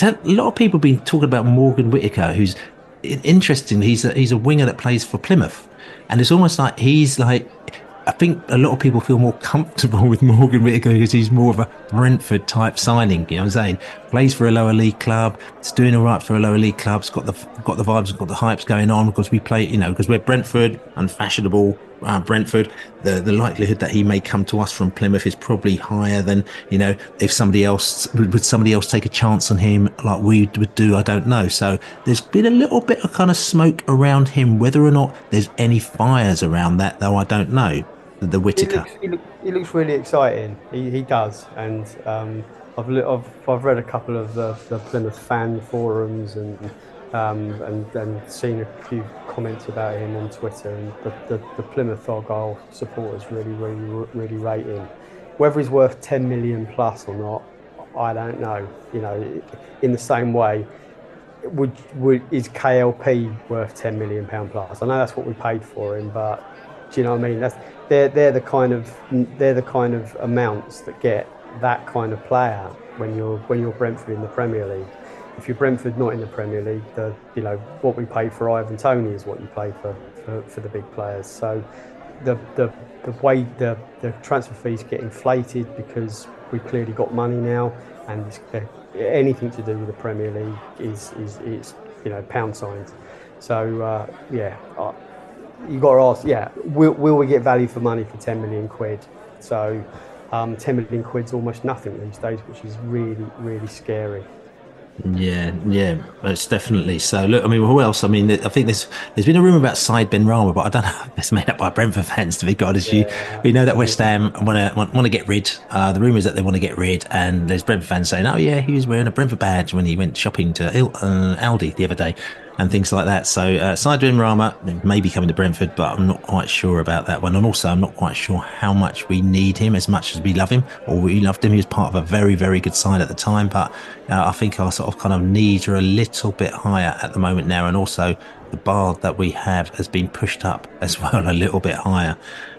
A lot of people have been talking about Morgan Whitaker, who's interesting. He's a, he's a winger that plays for Plymouth, and it's almost like he's like. I think a lot of people feel more comfortable with Morgan Whitaker because he's more of a Brentford type signing. You know what I'm saying? Plays for a lower league club. It's doing all right for a lower league club. It's got the got the vibes, got the hypes going on because we play. You know, because we're Brentford, unfashionable, uh, Brentford, the the likelihood that he may come to us from Plymouth is probably higher than you know if somebody else would somebody else take a chance on him like we would do. I don't know. So there's been a little bit of kind of smoke around him. Whether or not there's any fires around that, though, I don't know. The, Whitaker.
He looks, he, look, he looks, really exciting. He, he does, and um, I've, I've I've read a couple of the, the Plymouth fan forums and um, and, and seen a few comments about him on Twitter, and the, the, the Plymouth Argyle supporters really, really, really rate him. Whether he's worth 10 million plus or not, I don't know. You know, in the same way, would, would is KLP worth 10 million pound plus? I know that's what we paid for him, but do you know what I mean? That's they're they're the kind of they're the kind of amounts that get that kind of player when you're when you're Brentford in the Premier League if you're Brentford not in the Premier League, the you know what we paid for Ivan Toney is what you pay for, for, for the big players. So the the the way the, the transfer fees get inflated because we've clearly got money now, and anything to do with the Premier League is is, is you know pound signs. So uh, yeah, uh, you got to ask, yeah, will, will we get value for money for 10 million quid? So um, 10 million quid's almost nothing these days, which is really really scary.
Yeah, yeah, most definitely. So look, I mean, who else? I mean, I think there's there's been a rumor about Said Benrahma, but I don't know if it's made up by Brentford fans. To be honest, yeah. you we know that West Ham want to want, want to get rid. Uh, the rumor is that they want to get rid, and there's Brentford fans saying, "Oh yeah, he was wearing a Brentford badge when he went shopping to uh, Aldi the other day." And things like that. So uh, Said Benrahma may be coming to Brentford, but I'm not quite sure about that one. And also, I'm not quite sure how much we need him as much as we love him, or we loved him. He was part of a very, very good side at the time, but uh, I think our sort of kind of needs are a little bit higher at the moment now, and also the bar that we have has been pushed up as well a little bit higher.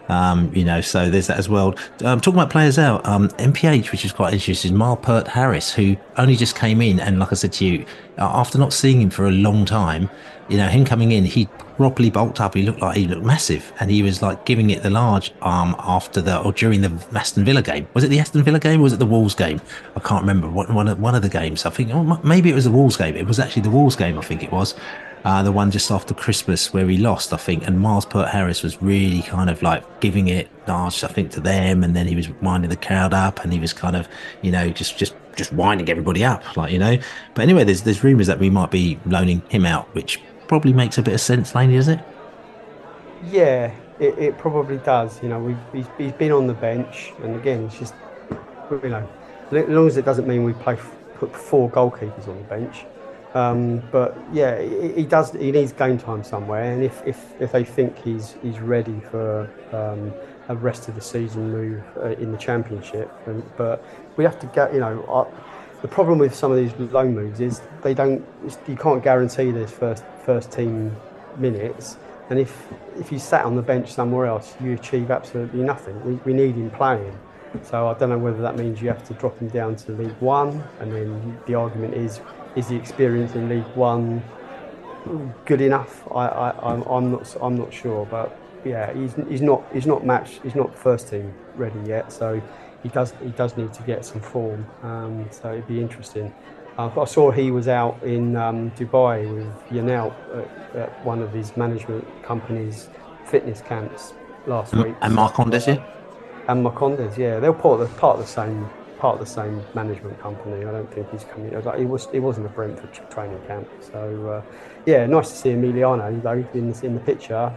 Um, you know, so there's that as well. Um, talking about players out, um, MPH, which is quite interesting, Myles Peart-Harris, who only just came in, and like I said to you, after not seeing him for a long time, you know, him coming in, he properly bulked up. He looked like he looked massive, and he was like giving it the large arm after the or during the Aston Villa game. Was it the Aston Villa game? or Was it the Wolves game? I can't remember. One one of, one of the games. I think oh, maybe it was the Wolves game. It was actually the Wolves game. I think it was uh, the one just after Christmas where he lost, I think. And Myles Peart-Harris was really kind of like giving it large, I think, to them. And then he was winding the crowd up and he was kind of, you know, just, just, just winding everybody up, like, you know. But anyway, there's, there's rumours that we might be loaning him out, which probably makes a bit of sense, Laney, does it?
Yeah, it, it probably does. You know, we he's, he's been on the bench. And again, it's just, you know, as long as it doesn't mean we play, put four goalkeepers on the bench um, but yeah, he, he, does. He needs game time somewhere, and if, if, if they think he's he's ready for um, a rest of the season move uh, in the championship, and, but we have to get. You know, uh, the problem with some of these loan moves is they don't. You can't guarantee this first first team minutes, and if if you sat on the bench somewhere else, you achieve absolutely nothing. We, we need him playing. So I don't know whether that means you have to drop him down to League One, and then the argument is is the experience in League One good enough? I, I, I'm, I'm not, I'm not sure, but yeah, he's, he's not, he's not match, he's not first team ready yet, so he does, he does need to get some form. Um, so it'd be interesting. Uh, I saw he was out in um, Dubai with Janelt at, at, one of his management companies' fitness camps last week.
And Marcondes, yeah.
And Marcondes, yeah, they're part of the, part of the same part of the same management company. I don't think he's coming. Like, he was. He wasn't a Brentford training camp. So uh, yeah, nice to see Emiliano though in the, in the picture.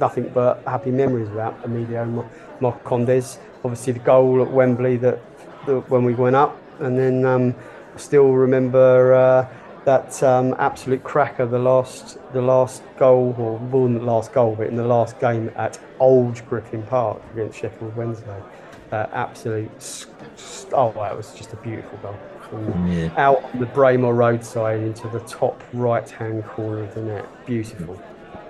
Nothing but happy memories about Emilio Marcondes. Obviously, the goal at Wembley that, that when we went up, and then um, still remember. Uh, that um, absolute cracker, the last the last goal, or wasn't the last goal, but in the last game at Old Griffin Park against Sheffield Wednesday. Uh, absolute oh, that was just a beautiful goal. Yeah. out on the Braemar roadside into the top right hand corner of the net. Beautiful.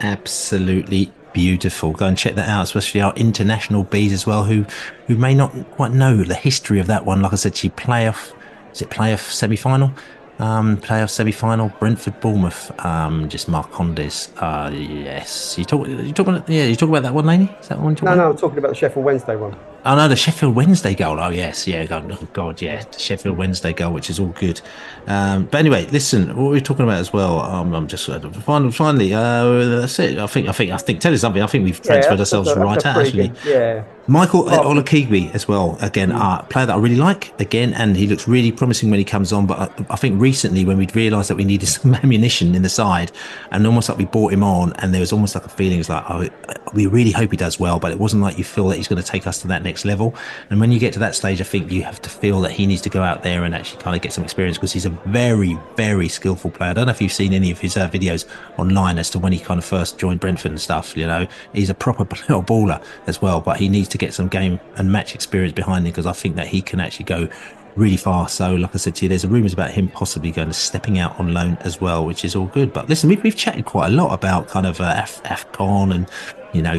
Absolutely beautiful. Go and check that out, especially our international bees as well, who who may not quite know the history of that one. Like I said, she playoff is it playoff semi final? Um, playoff semi-final, Brentford, Bournemouth. Um, just Marcondes. Uh, yes, you talk. You talk about yeah. You talk about that one, Laney. Is that one?
No, no. I'm talking about the Sheffield Wednesday one.
Oh no, the Sheffield Wednesday goal. Oh yes, yeah. God, oh, God yeah, the Sheffield Wednesday goal, which is all good. Um, but anyway, listen, what we're talking about as well. Um, I'm just uh, finally, finally. Uh, that's it. I think. I think. I think. Tell you something. I think we've transferred yeah, ourselves right out. Actually,
good, yeah.
Michael oh. Olakigbe as well. Again, uh, player that I really like. Again, and he looks really promising when he comes on. But I, I think recently, when we'd realised that we needed some ammunition in the side, and almost like we brought him on, and there was almost like a feeling, it's like, oh, we really hope he does well. But it wasn't like you feel that he's going to take us to that next level. And when you get to that stage, I think you have to feel that he needs to go out there and actually kind of get some experience because he's a very, very skillful player. I don't know if you've seen any of his uh, videos online as to when he kind of first joined Brentford and stuff. You know, he's a proper little baller as well, but he needs to get some game and match experience behind him because I think that he can actually go really far. So, like I said to you, there's rumours about him possibly going to stepping out on loan as well, which is all good. But listen, we've, we've chatted quite a lot about kind of uh, F- AFCON and you know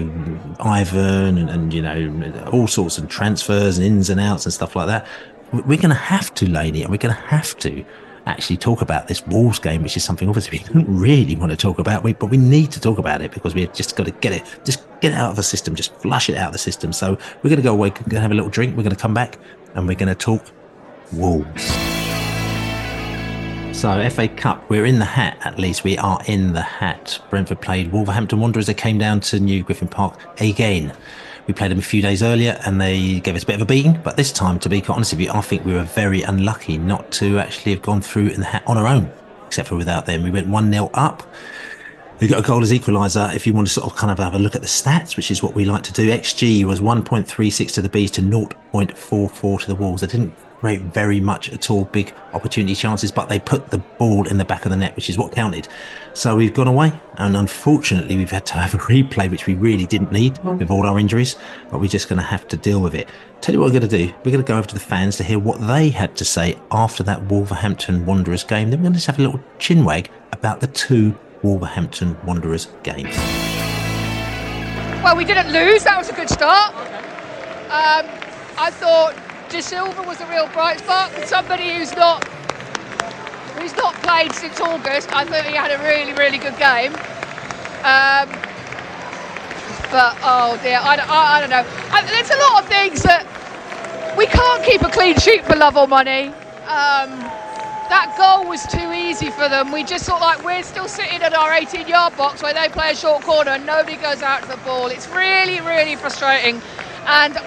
Ivan and, and you know all sorts of transfers and ins and outs and stuff like that. We're going to have to, Laney, and we're going to have to actually talk about this Wolves game, which is something obviously we don't really want to talk about, but we need to talk about it because we've just got to get it, just get it out of the system, just flush it out of the system. So we're going to go away, we're going to have a little drink, we're going to come back, and we're going to talk Wolves. So, FA Cup, we're in the hat at least. We are in the hat. Brentford played Wolverhampton Wanderers. They came down to New Griffin Park again. we played them a few days earlier and they gave us a bit of a beating. But this time, to be quite honest with you, I think we were very unlucky not to actually have gone through in the hat on our own, except for without them. We went 1 0 up. We got a goal as equaliser. If you want to sort of kind of have a look at the stats, which is what we like to do, XG was 1.36 to the Bees to 0.44 to the Wolves. They didn't create very much at all big opportunity chances, but they put the ball in the back of the net, which is what counted. So we've gone away, and unfortunately, we've had to have a replay, which we really didn't need with all our injuries, but we're just going to have to deal with it. Tell you what we're going to do. We're going to go over to the fans to hear what they had to say after that Wolverhampton Wanderers game. Then we're going to have a little chinwag about the two Wolverhampton Wanderers games.
Well, we didn't lose. That was a good start. Um, I thought Dasilva was a real bright spot. Somebody who's not who's not played since August. I thought he had a really, really good game. Um, but oh dear, I, I, I don't know. I, there's a lot of things that we can't keep a clean sheet for love or money. Um, that goal was too easy for them. We just thought like we're still sitting at our 18 yard box where they play a short corner and nobody goes out to the ball. It's really, really frustrating. And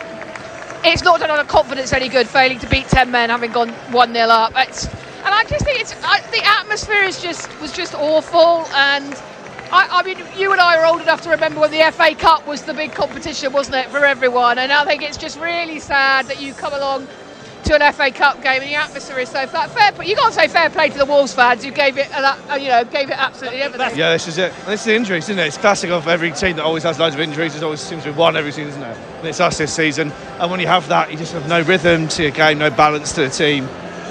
it's not done on a confidence any good, failing to beat 10 men, having gone 1 0 up. It's, and I just think it's I, the atmosphere is just was just awful. And I, I, mean, you and I are old enough to remember when the FA Cup was the big competition, wasn't it, for everyone? And I think it's just really sad that you come along to an FA Cup game and the atmosphere is so flat. Fair, but you can't say fair play to the Wolves fans who gave it, a, you know, gave it absolutely everything.
Yeah, this is it. This is the injuries, isn't it? It's classic of every team that always has loads of injuries. It always seems to be one every season, isn't it? And it's us this season. And when you have that, you just have no rhythm to your game, no balance to the team.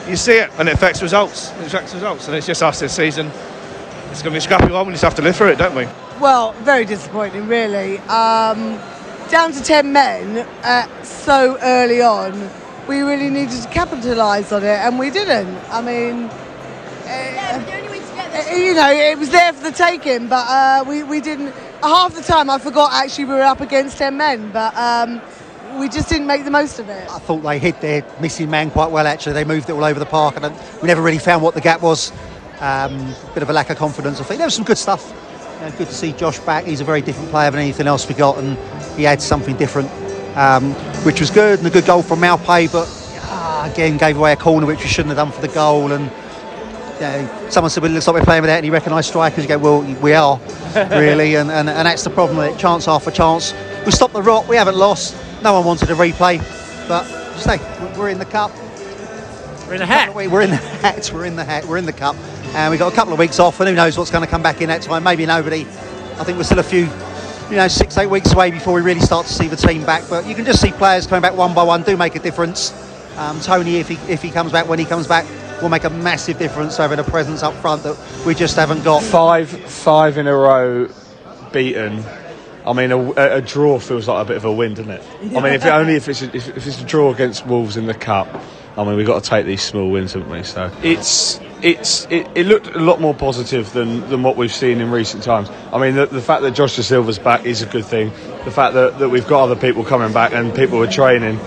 You see it, and it affects results. It affects results, and it's just us this season. It's going to be a scrappy one. We just have to live through it, don't we?
Well, very disappointing, really. Um, down to ten men uh, so early on we really needed to capitalise on it, and we didn't. I mean, uh, you know, it was there for the taking, but uh, we, we didn't. Half the time, I forgot actually we were up against 10 men, but um, we just didn't make the most of it.
I thought they hit their missing man quite well, actually. They moved it all over the park, and we never really found what the gap was. Um, bit of a lack of confidence, I think. There was some good stuff. You know, good to see Josh back. He's a very different player than anything else we got, and he adds something different um, which was good and a good goal from Maupay, but uh, again gave away a corner which we shouldn't have done for the goal. And you know, someone said, "Well, it looks like we're playing without any recognised strikers." You go, "Well, we are, really," and, and, and that's the problem. With it. Chance after chance, we stopped the rot. We haven't lost. No one wanted a replay, but say we're in the cup.
We're in the hat.
We're in the hat. We're in the hat. We're in the cup, and we've got a couple of weeks off, and who knows what's going to come back in that time? Maybe nobody. I think we're still a few you know, six, eight weeks away before we really start to see the team back. But you can just see players coming back one by one do make a difference. Um, Toney, if he if he comes back when he comes back, will make a massive difference having a presence up front that we just haven't got.
Five five in a row beaten. I mean, a, a draw feels like a bit of a win, doesn't it? I mean, if it, only if it's a, if, if it's a draw against Wolves in the cup. I mean, we've got to take these small wins, haven't we? So it's it's it, it, looked a lot more positive than, than what we've seen in recent times. I mean, the, the fact that Josh Dasilva's back is a good thing. The fact that, that we've got other people coming back and people are training,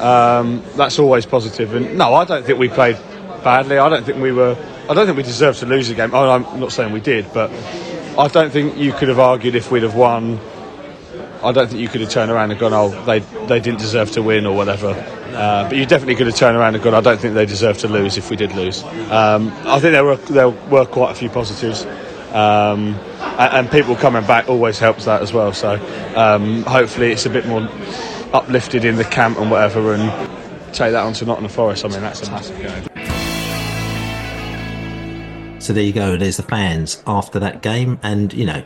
um, that's always positive. And no, I don't think we played badly. I don't think we were. I don't think we deserved to lose the game. Oh, I'm not saying we did, but I don't think you could have argued if we'd have won. I don't think you could have turned around and gone, "Oh, they they didn't deserve to win" or whatever. Uh, but you're definitely could have turned around and gone, "I don't think they deserve to lose if we did lose." Um, I think there were there were quite a few positives, um, and, and, people coming back always helps that as well. So um, hopefully it's a bit more uplifted in the camp and whatever, and take that on to Nottingham Forest. I mean, that's a massive game.
So there you go. There's the fans after that game, and you know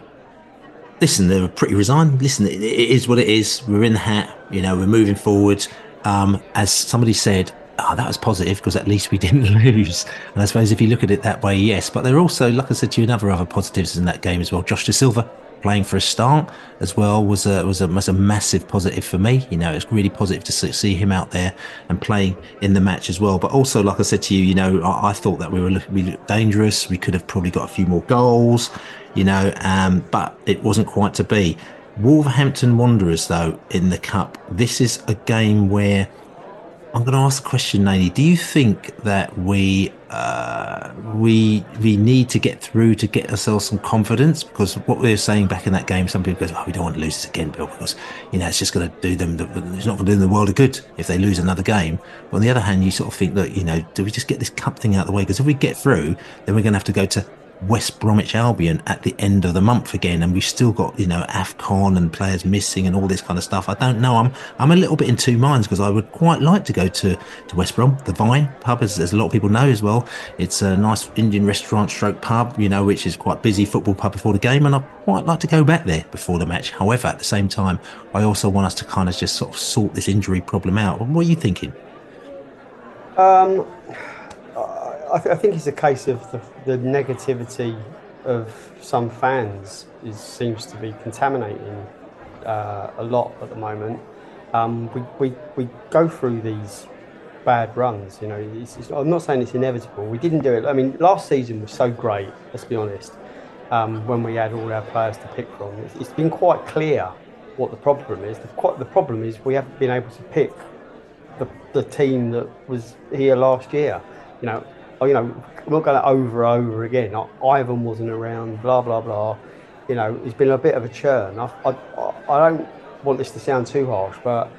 listen, they were pretty resigned. Listen, it is what it is. We're in the hat. You know, we're moving forward. Um, as somebody said, oh, that was positive because at least we didn't lose. And I suppose if you look at it that way, yes. But there are also, like I said to you, another other positives in that game as well. Josh Dasilva playing for a start as well was a was a, was a massive positive for me. You know, it's really positive to see him out there and playing in the match as well. But also, like I said to you, you know, I, I thought that we were we looked dangerous. We could have probably got a few more goals you know, um, but it wasn't quite to be. Wolverhampton Wanderers, though, in the Cup, this is a game where I'm going to ask the question, Nani. Do you think that we uh, we we need to get through to get ourselves some confidence? Because what we were saying back in that game, some people go, "Oh, we don't want to lose this again, Bill, because you know it's just going to do them. It's not going to do them the world of good if they lose another game." But on the other hand, you sort of think, look, you know, do we just get this cup thing out of the way? Because if we get through, then we're going to have to go to West Bromwich Albion at the end of the month again, and we've still got you know Afcon and players missing and all this kind of stuff. I don't know. I'm I'm a little bit in two minds because I would quite like to go to, to West Brom, the Vine pub, as, as a lot of people know as well. It's a nice Indian restaurant stroke pub, you know, which is quite busy football pub before the game, and I quite like to go back there before the match. However, at the same time, I also want us to kind of just sort of sort this injury problem out. What are you thinking?
Um, I, th- I think it's a case of the, the negativity of some fans is, seems to be contaminating uh, a lot at the moment. Um, we, we, we go through these bad runs, you know. It's, it's, I'm not saying it's inevitable. We didn't do it. I mean, last season was so great. Let's be honest. Um, when we had all our players to pick from, it's, it's been quite clear what the problem is. The, the problem is we haven't been able to pick the, the team that was here last year. You know, you know, not going over and over again. Ivan wasn't around, blah blah blah. You know, it's been a bit of a churn. I, I, I don't want this to sound too harsh, but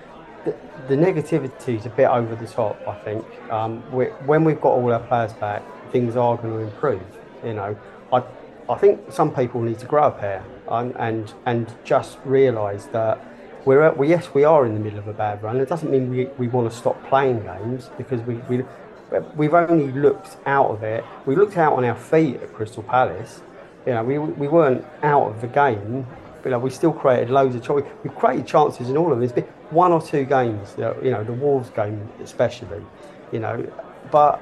the, the negativity is a bit over the top. I think um, when we've got all our players back, things are going to improve. You know, I I think some people need to grow up here and and, and just realise that we're well, yes, we are in the middle of a bad run. It doesn't mean we, we want to stop playing games because we, we we've only looked out of it. We looked out on our feet at Crystal Palace. You know, we, we weren't out of the game. But, we still created loads of chances. We've created chances in all of. There's been one or two games, you know, the Wolves game especially, you know, but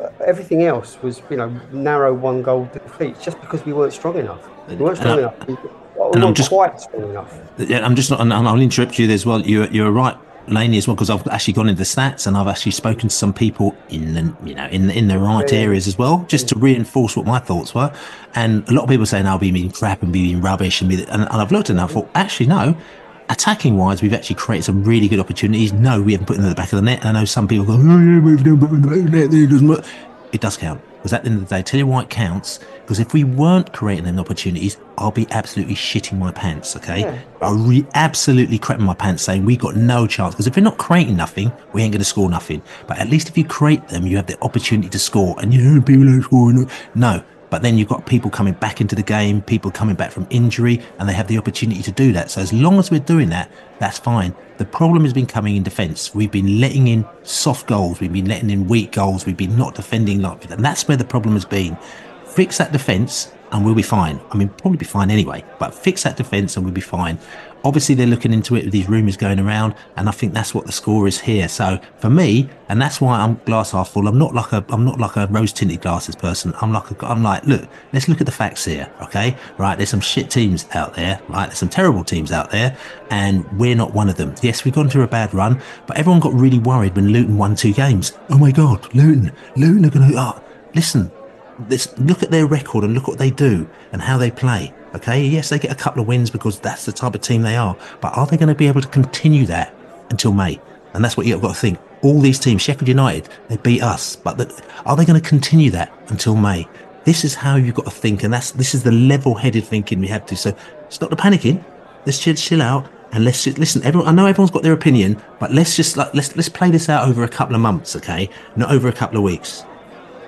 uh, everything else was, you know, narrow one goal defeats just because we weren't strong enough. We weren't strong enough. We, and I'm just quite strong enough.
Yeah, I'm just not, and I'll interrupt you as well. You're, you're right Laney as well because I've actually gone into the stats and I've actually spoken to some people in the you know in the, in the right yeah. areas as well, just to reinforce what my thoughts were. And a lot of people saying oh, I'll be being crap and being rubbish and, be, and, and I've looked at it and I thought actually no. Attacking wise, we've actually created some really good opportunities. No, we haven't put them in the back of the net. And I know some people go, oh, yeah, we've done put in the back of the net. It does count because at the end of the day, tell you why it counts. Because if we weren't creating them opportunities, I'll be absolutely shitting my pants. Okay, yeah. I'll re- absolutely crapping my pants, saying we got no chance. Because if we're not creating nothing, we ain't going to score nothing. But at least if you create them, you have the opportunity to score. And you know, people don't score. No, but then you've got people coming back into the game, people coming back from injury, and they have the opportunity to do that. So as long as we're doing that, that's fine. The problem has been coming in defence. We've been letting in soft goals, we've been letting in weak goals, we've been not defending like that. and that's where the problem has been. Fix that defence and we'll be fine. I mean, probably be fine anyway, but fix that defence and we'll be fine obviously they're looking into it with these rumours going around, and I think that's what the score is here. So for me, and that's why I'm glass half full. I'm not like a I'm not like a rose tinted glasses person. I'm like a, I'm like look, let's look at the facts here, okay? Right, there's some shit teams out there, right? There's some terrible teams out there, and we're not one of them. Yes, we've gone through a bad run, but everyone got really worried when Luton won two games. Oh my God, Luton, Luton are going to. Oh, listen, let's look at their record and look what they do and how they play. Okay, yes, they get a couple of wins because that's the type of team they are, but are they going to be able to continue that until May? And that's what you've got to think. All these teams, Sheffield United, they beat us, but the, are they going to continue that until May? This is how you've got to think, and that's this is the level-headed thinking we have to. So stop the panicking. Let's chill, chill out, and let's just listen. Everyone, I know everyone's got their opinion, but let's just like let's let's play this out over a couple of months, okay? Not over a couple of weeks.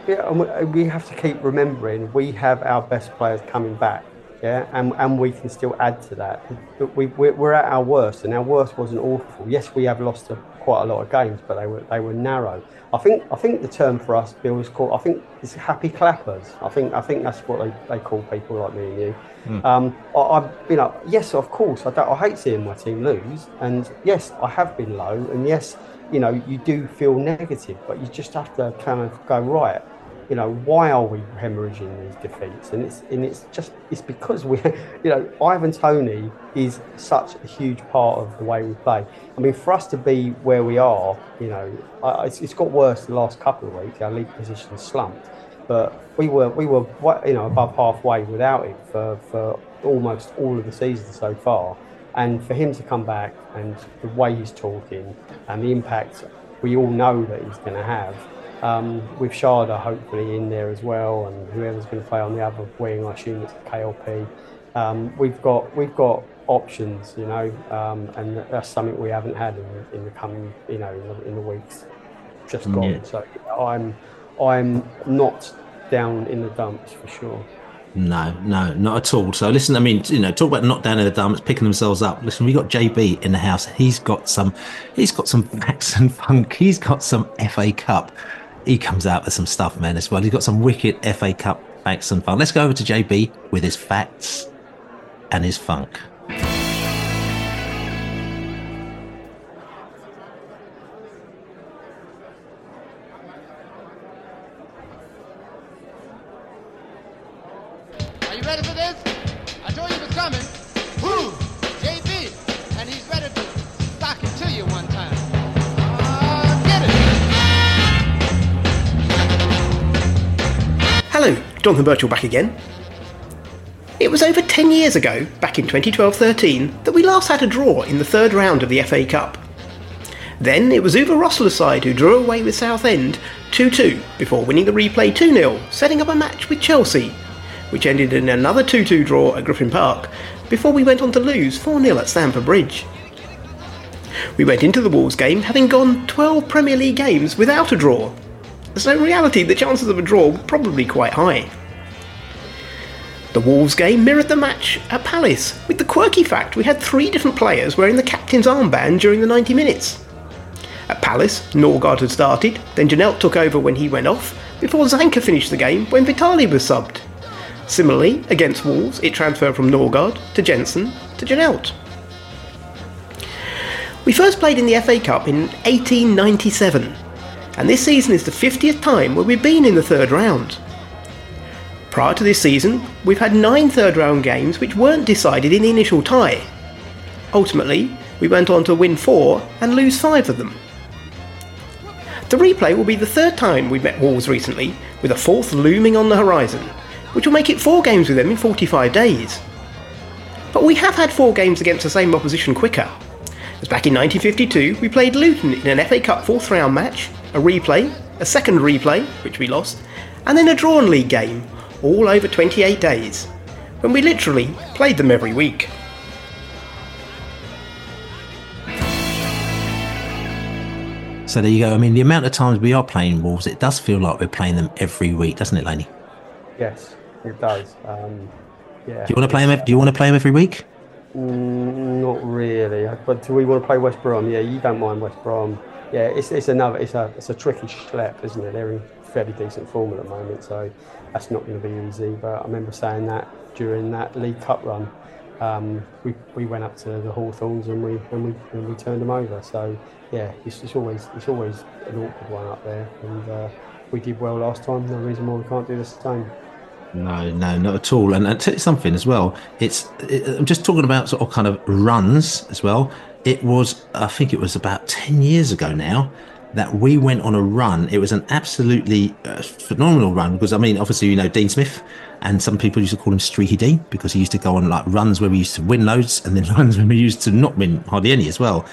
Yeah, and we have to keep remembering we have our best players coming back yeah, and, and we can still add to that. But we, we're at our worst, and our worst wasn't awful. Yes, we have lost a, quite a lot of games, but they were they were narrow. I think I think the term for us, Bill, is called I think it's happy clappers. I think I think that's what they, they call people like me and you. Mm. Um, I, I, you know, yes, of course, I don't. I hate seeing my team lose, and yes, I have been low, and yes, you know, you do feel negative, but you just have to kind of go right you know, why are we hemorrhaging these defeats? And it's and it's just it's because we, you know, Ivan Toney is such a huge part of the way we play. I mean, for us to be where we are, you know, it's, it's got worse the last couple of weeks. Our league position slumped, but we were we were you know above halfway without it for for almost all of the season so far. And for him to come back and the way he's talking and the impact we all know that he's going to have. Um, with Schade hopefully in there as well, and whoever's going to play on the other wing, I assume it's KLP. Um, we've got we've got options, you know, um, and that's something we haven't had in, in the coming, you know, in the, in the weeks just gone.
Yeah.
So I'm I'm not down in the dumps for sure.
No, no, not at all. So listen, I mean, you know, talk about not down in the dumps, picking themselves up. Listen, we got JB in the house. He's got some, he's got some facts and funk. He's got some FA Cup. He comes out with some stuff, man, as well. He's got some wicked FA Cup facts and fun. Let's go over to JB with his facts and his funk.
Jonathan Birchall back again. It was over 10 years ago, back in 2012 13, that we last had a draw in the third round of the FA Cup. Then it was Uwe Rosler's side who drew away with Southend 2 2 before winning the replay 2 0, setting up a match with Chelsea, which ended in another 2 2 draw at Griffin Park before we went on to lose 4 0 at Stamford Bridge. We went into the Wolves game having gone 12 Premier League games without a draw, so in reality the chances of a draw were probably quite high. The Wolves game mirrored the match at Palace, with the quirky fact we had three different players wearing the captain's armband during the 90 minutes. At Palace, Norgaard had started, then Janelt took over when he went off, before Zanka finished the game when Vitaly was subbed. Similarly, against Wolves, it transferred from Norgaard to Jensen to Janelt. We first played in the FA Cup in 1897, and this season is the 50th time where we've been in the third round. Prior to this season, we've had nine third round games which weren't decided in the initial tie. Ultimately, we went on to win four and lose five of them. The replay will be the third time we've met Wolves recently, with a fourth looming on the horizon, which will make it four games with them in 45 days. But we have had four games against the same opposition quicker. As back in 1952, we played Luton in an FA Cup fourth round match, a replay, a second replay, which we lost, and then a drawn league game, all over 28 days, when we literally played them every week.
So there you go. I mean, the amount of times we are playing Wolves, it does feel like we're playing them every week, doesn't it, Laney?
Yes, it does. Um, yeah.
Do you want to play them? Do you want to play them every week?
Mm, not really. But do we want to play West Brom? Yeah, you don't mind West Brom. Yeah, it's, it's another. It's a it's a tricky schlep, isn't it? They're in fairly decent form at the moment, so that's not going to be easy. But I remember saying that during that League Cup run, um, we, we went up to the Hawthorns and we and we and we turned them over. So yeah, it's, it's always it's always an awkward one up there, and uh, we did well last time. No reason why we can't do this time.
No, no, not at all. And tell you something as well. It's it, I'm just talking about sort of kind of runs as well. It was, I think it was about ten years ago now that we went on a run. It was an absolutely uh, phenomenal run because I mean, obviously you know Dean Smith, and some people used to call him Streaky Dean because he used to go on like runs where we used to win loads, and then runs where we used to not win hardly any as well.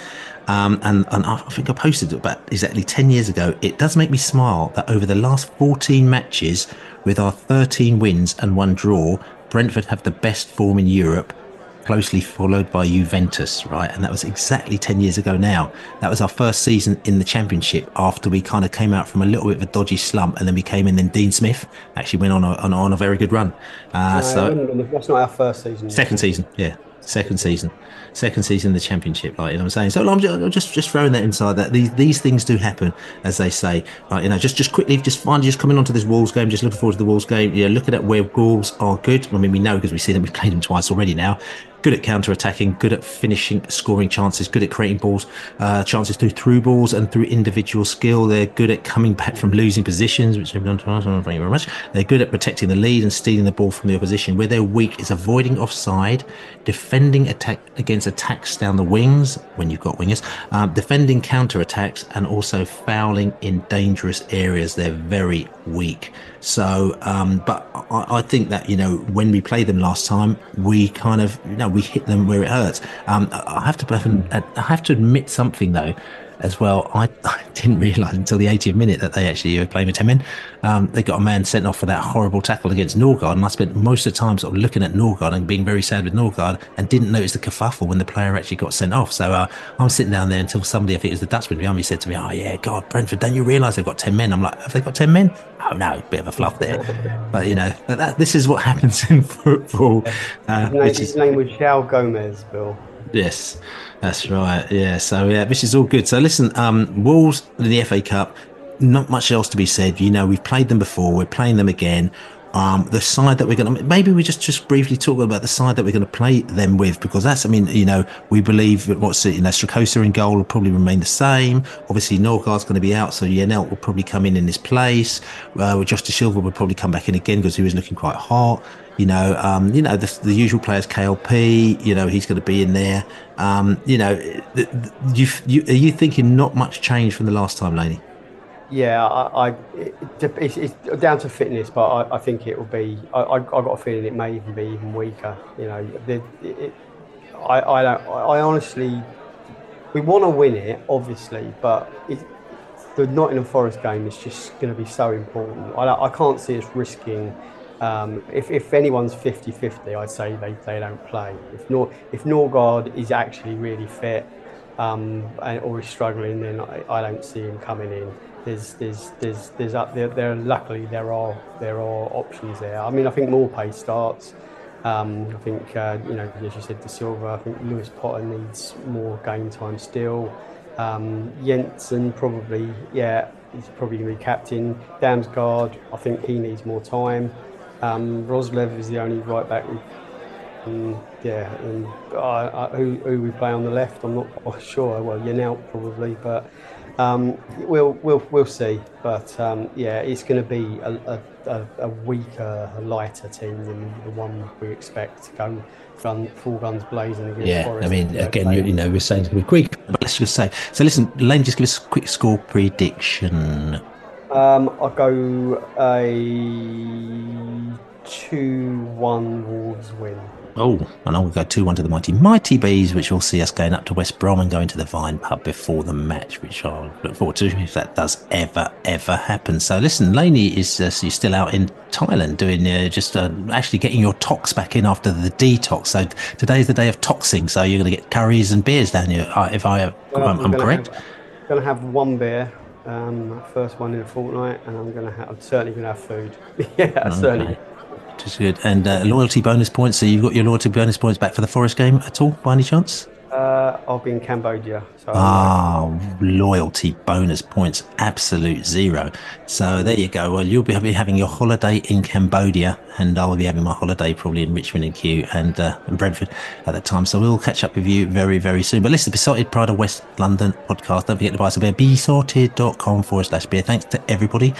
Um, and, and I think I posted it about exactly 10 years ago. It does make me smile that over the last 14 matches, with our 13 wins and one draw, Brentford have the best form in Europe, closely followed by Juventus, right? And that was exactly 10 years ago now. That was our first season in the Championship after we kind of came out from a little bit of a dodgy slump and then we came in. Then Dean Smith actually went on a, on, on a very good run. Uh,
No,
so
that's not our first season.
Second season, yeah. Second season, second season in the championship. Like you know, what I'm saying. So I'm just, just throwing that inside. That these these things do happen, as they say. Like you know, just just quickly, just finally, just coming onto this Wolves game. Just looking forward to the Wolves game. Yeah, looking at where Wolves are good. I mean, we know because we see them. We've played them twice already now. Good at counter attacking, good at finishing, scoring chances, good at creating balls, uh, chances through through balls and through individual skill. They're good at coming back from losing positions, which they've done us. Thank you very much. They're good at protecting the lead and stealing the ball from the opposition. Where they're weak is avoiding offside, defending attack against attacks down the wings when you've got wingers, um, defending counter attacks, and also fouling in dangerous areas. They're very weak. So, um, but I, I think that you know when we played them last time, we kind of you know we hit them where it hurts. Um, I have to I have to admit something though. As well. I, I didn't realise until the 80th minute that they actually were playing with 10 men. Um, they got a man sent off for that horrible tackle against Norgaard, and I spent most of the time sort of looking at Norgaard and being very sad with Norgaard and didn't notice the kerfuffle when the player actually got sent off. So uh, I'm sitting down there until somebody, I think it was the Dutchman behind me, said to me, Oh, yeah, God, Brentford, don't you realise they've got 10 men? I'm like, Have they got 10 men? Oh, no, bit of a fluff there. but, you know, that, this is what happens in football.
Uh, his, name, his is, name was João Gomes, Bill.
Yes, that's right. Yeah, so yeah, this is all good. So listen, um, Wolves, the FA Cup, not much else to be said. You know, we've played them before. We're playing them again. Um, the side that we're going to maybe we just just briefly talk about the side that we're going to play them with because that's I mean you know we believe that what's you know Strakosha in goal will probably remain the same. Obviously Norgaard's going to be out, so Janelt will probably come in in his place. Uh, Josh Dasilva will probably come back in again because he was looking quite hot. You know, um, you know the, the, usual players, KLP. You know, he's going to be in there. Um, you know, you, you, are you thinking not much change from the last time, Laney?
Yeah, I, I it, it's, it's, down to fitness, but I, I think it will be. I, I, have got a feeling it may even be even weaker. You know, it, I, I don't. I honestly, we want to win it, obviously, but the Nottingham Forest game is just going to be so important. I, I can't see us risking um, if, if anyone's 50-50, I'd say they, they don't play. If Nor, if Norgaard is actually really fit um, and, or is struggling, then I, I, don't see him coming in. There's there's there's there's up there, there. Luckily, there are there are options there. I mean, I think Maupay starts. Um, I think uh, you know, as you said, Dasilva. I think Lewis Potter needs more game time still. Um, Jensen probably, yeah, he's probably going to be captain. Damsgaard, I think he needs more time. Um, Roerslev is the only right back. We, um, yeah, and who, who we play on the left, I'm not quite sure. Well, Janelt probably, but um, we'll we'll we'll see. But um, yeah, it's going to be a, a, a, weaker, a lighter team than the one we expect to go run full guns blazing against.
Yeah,
Forest
I mean, again, you, you, know, we're saying it's going to be quick, but let's just say. So listen, Lane, just give us a quick score prediction.
Um, I'll go a 2 1 Wolves win.
Oh, and I'll go 2 1 to the Mighty Mighty Bees, which will see us going up to West Brom and going to the Vine Pub before the match, which I'll look forward to if that does ever, ever happen. So, listen, Laney is uh, so still out in Thailand doing uh, just uh, actually getting your tox back in after the detox. So, today's the day of toxing. So, you're going to get curries and beers down here, uh, if I, well, I'm, I'm correct.
Going to have one beer um, first one in a fortnight, and I'm going to have, I'm certainly going to have food. yeah, okay. certainly.
Which is good. And uh, loyalty bonus points. So you've got your loyalty bonus points back for the Forest game at all, by any chance?
Uh, I'll be in Cambodia.
So ah, loyalty bonus points, absolute zero. So there you go. Well, you'll be having your holiday in Cambodia, and I'll be having my holiday probably in Richmond and Kew and, uh, in Brentford at that time. So we'll catch up with you very, very soon. But listen, Beesotted Pride of West London podcast. Don't forget to buy us a beer, beesotted.com forward slash beer. Thanks to everybody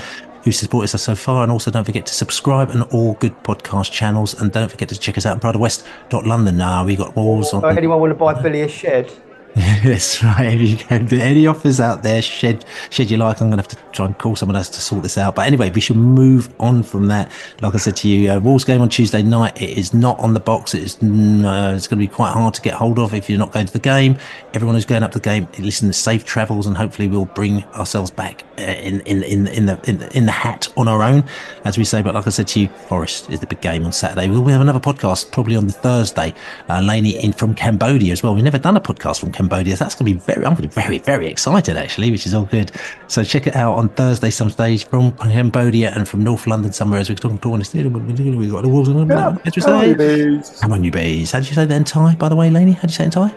who supported us so far. And also don't forget to subscribe on all good podcast channels. And don't forget to check us out on pridefwest.london. Now we got Wolves on.
Oh, anyone want to buy Billy a shed?
That's right. If you can, any offers out there, shed shed you like. I'm going to have to try and call someone else to sort this out. But anyway, we should move on from that. Like I said to you, uh, Wolves game on Tuesday night. It is not on the box. It is uh, it's going to be quite hard to get hold of if you're not going to the game. Everyone who's going up to the game, listen, safe travels, and hopefully we'll bring ourselves back uh, in, in in in the in the, in the hat on our own, as we say. But like I said to you, Forest is the big game on Saturday. We'll have another podcast probably on the Thursday. Uh, Laney in from Cambodia as well. We've never done a podcast from Cambodia Cambodia. That's going to be very, I'm going to be very, very excited actually, which is all good. So check it out on Thursday, some stage from Cambodia and from North London somewhere as we're talking to the stadium. We've got the wolves on
yeah, as we say.
Come on, you bees. How did you say that in Thai, by the way, Laney? How did you say it in Thai?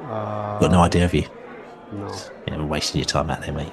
Uh,
got no idea, of you?
No.
Yeah, we're wasting your time out there, mate.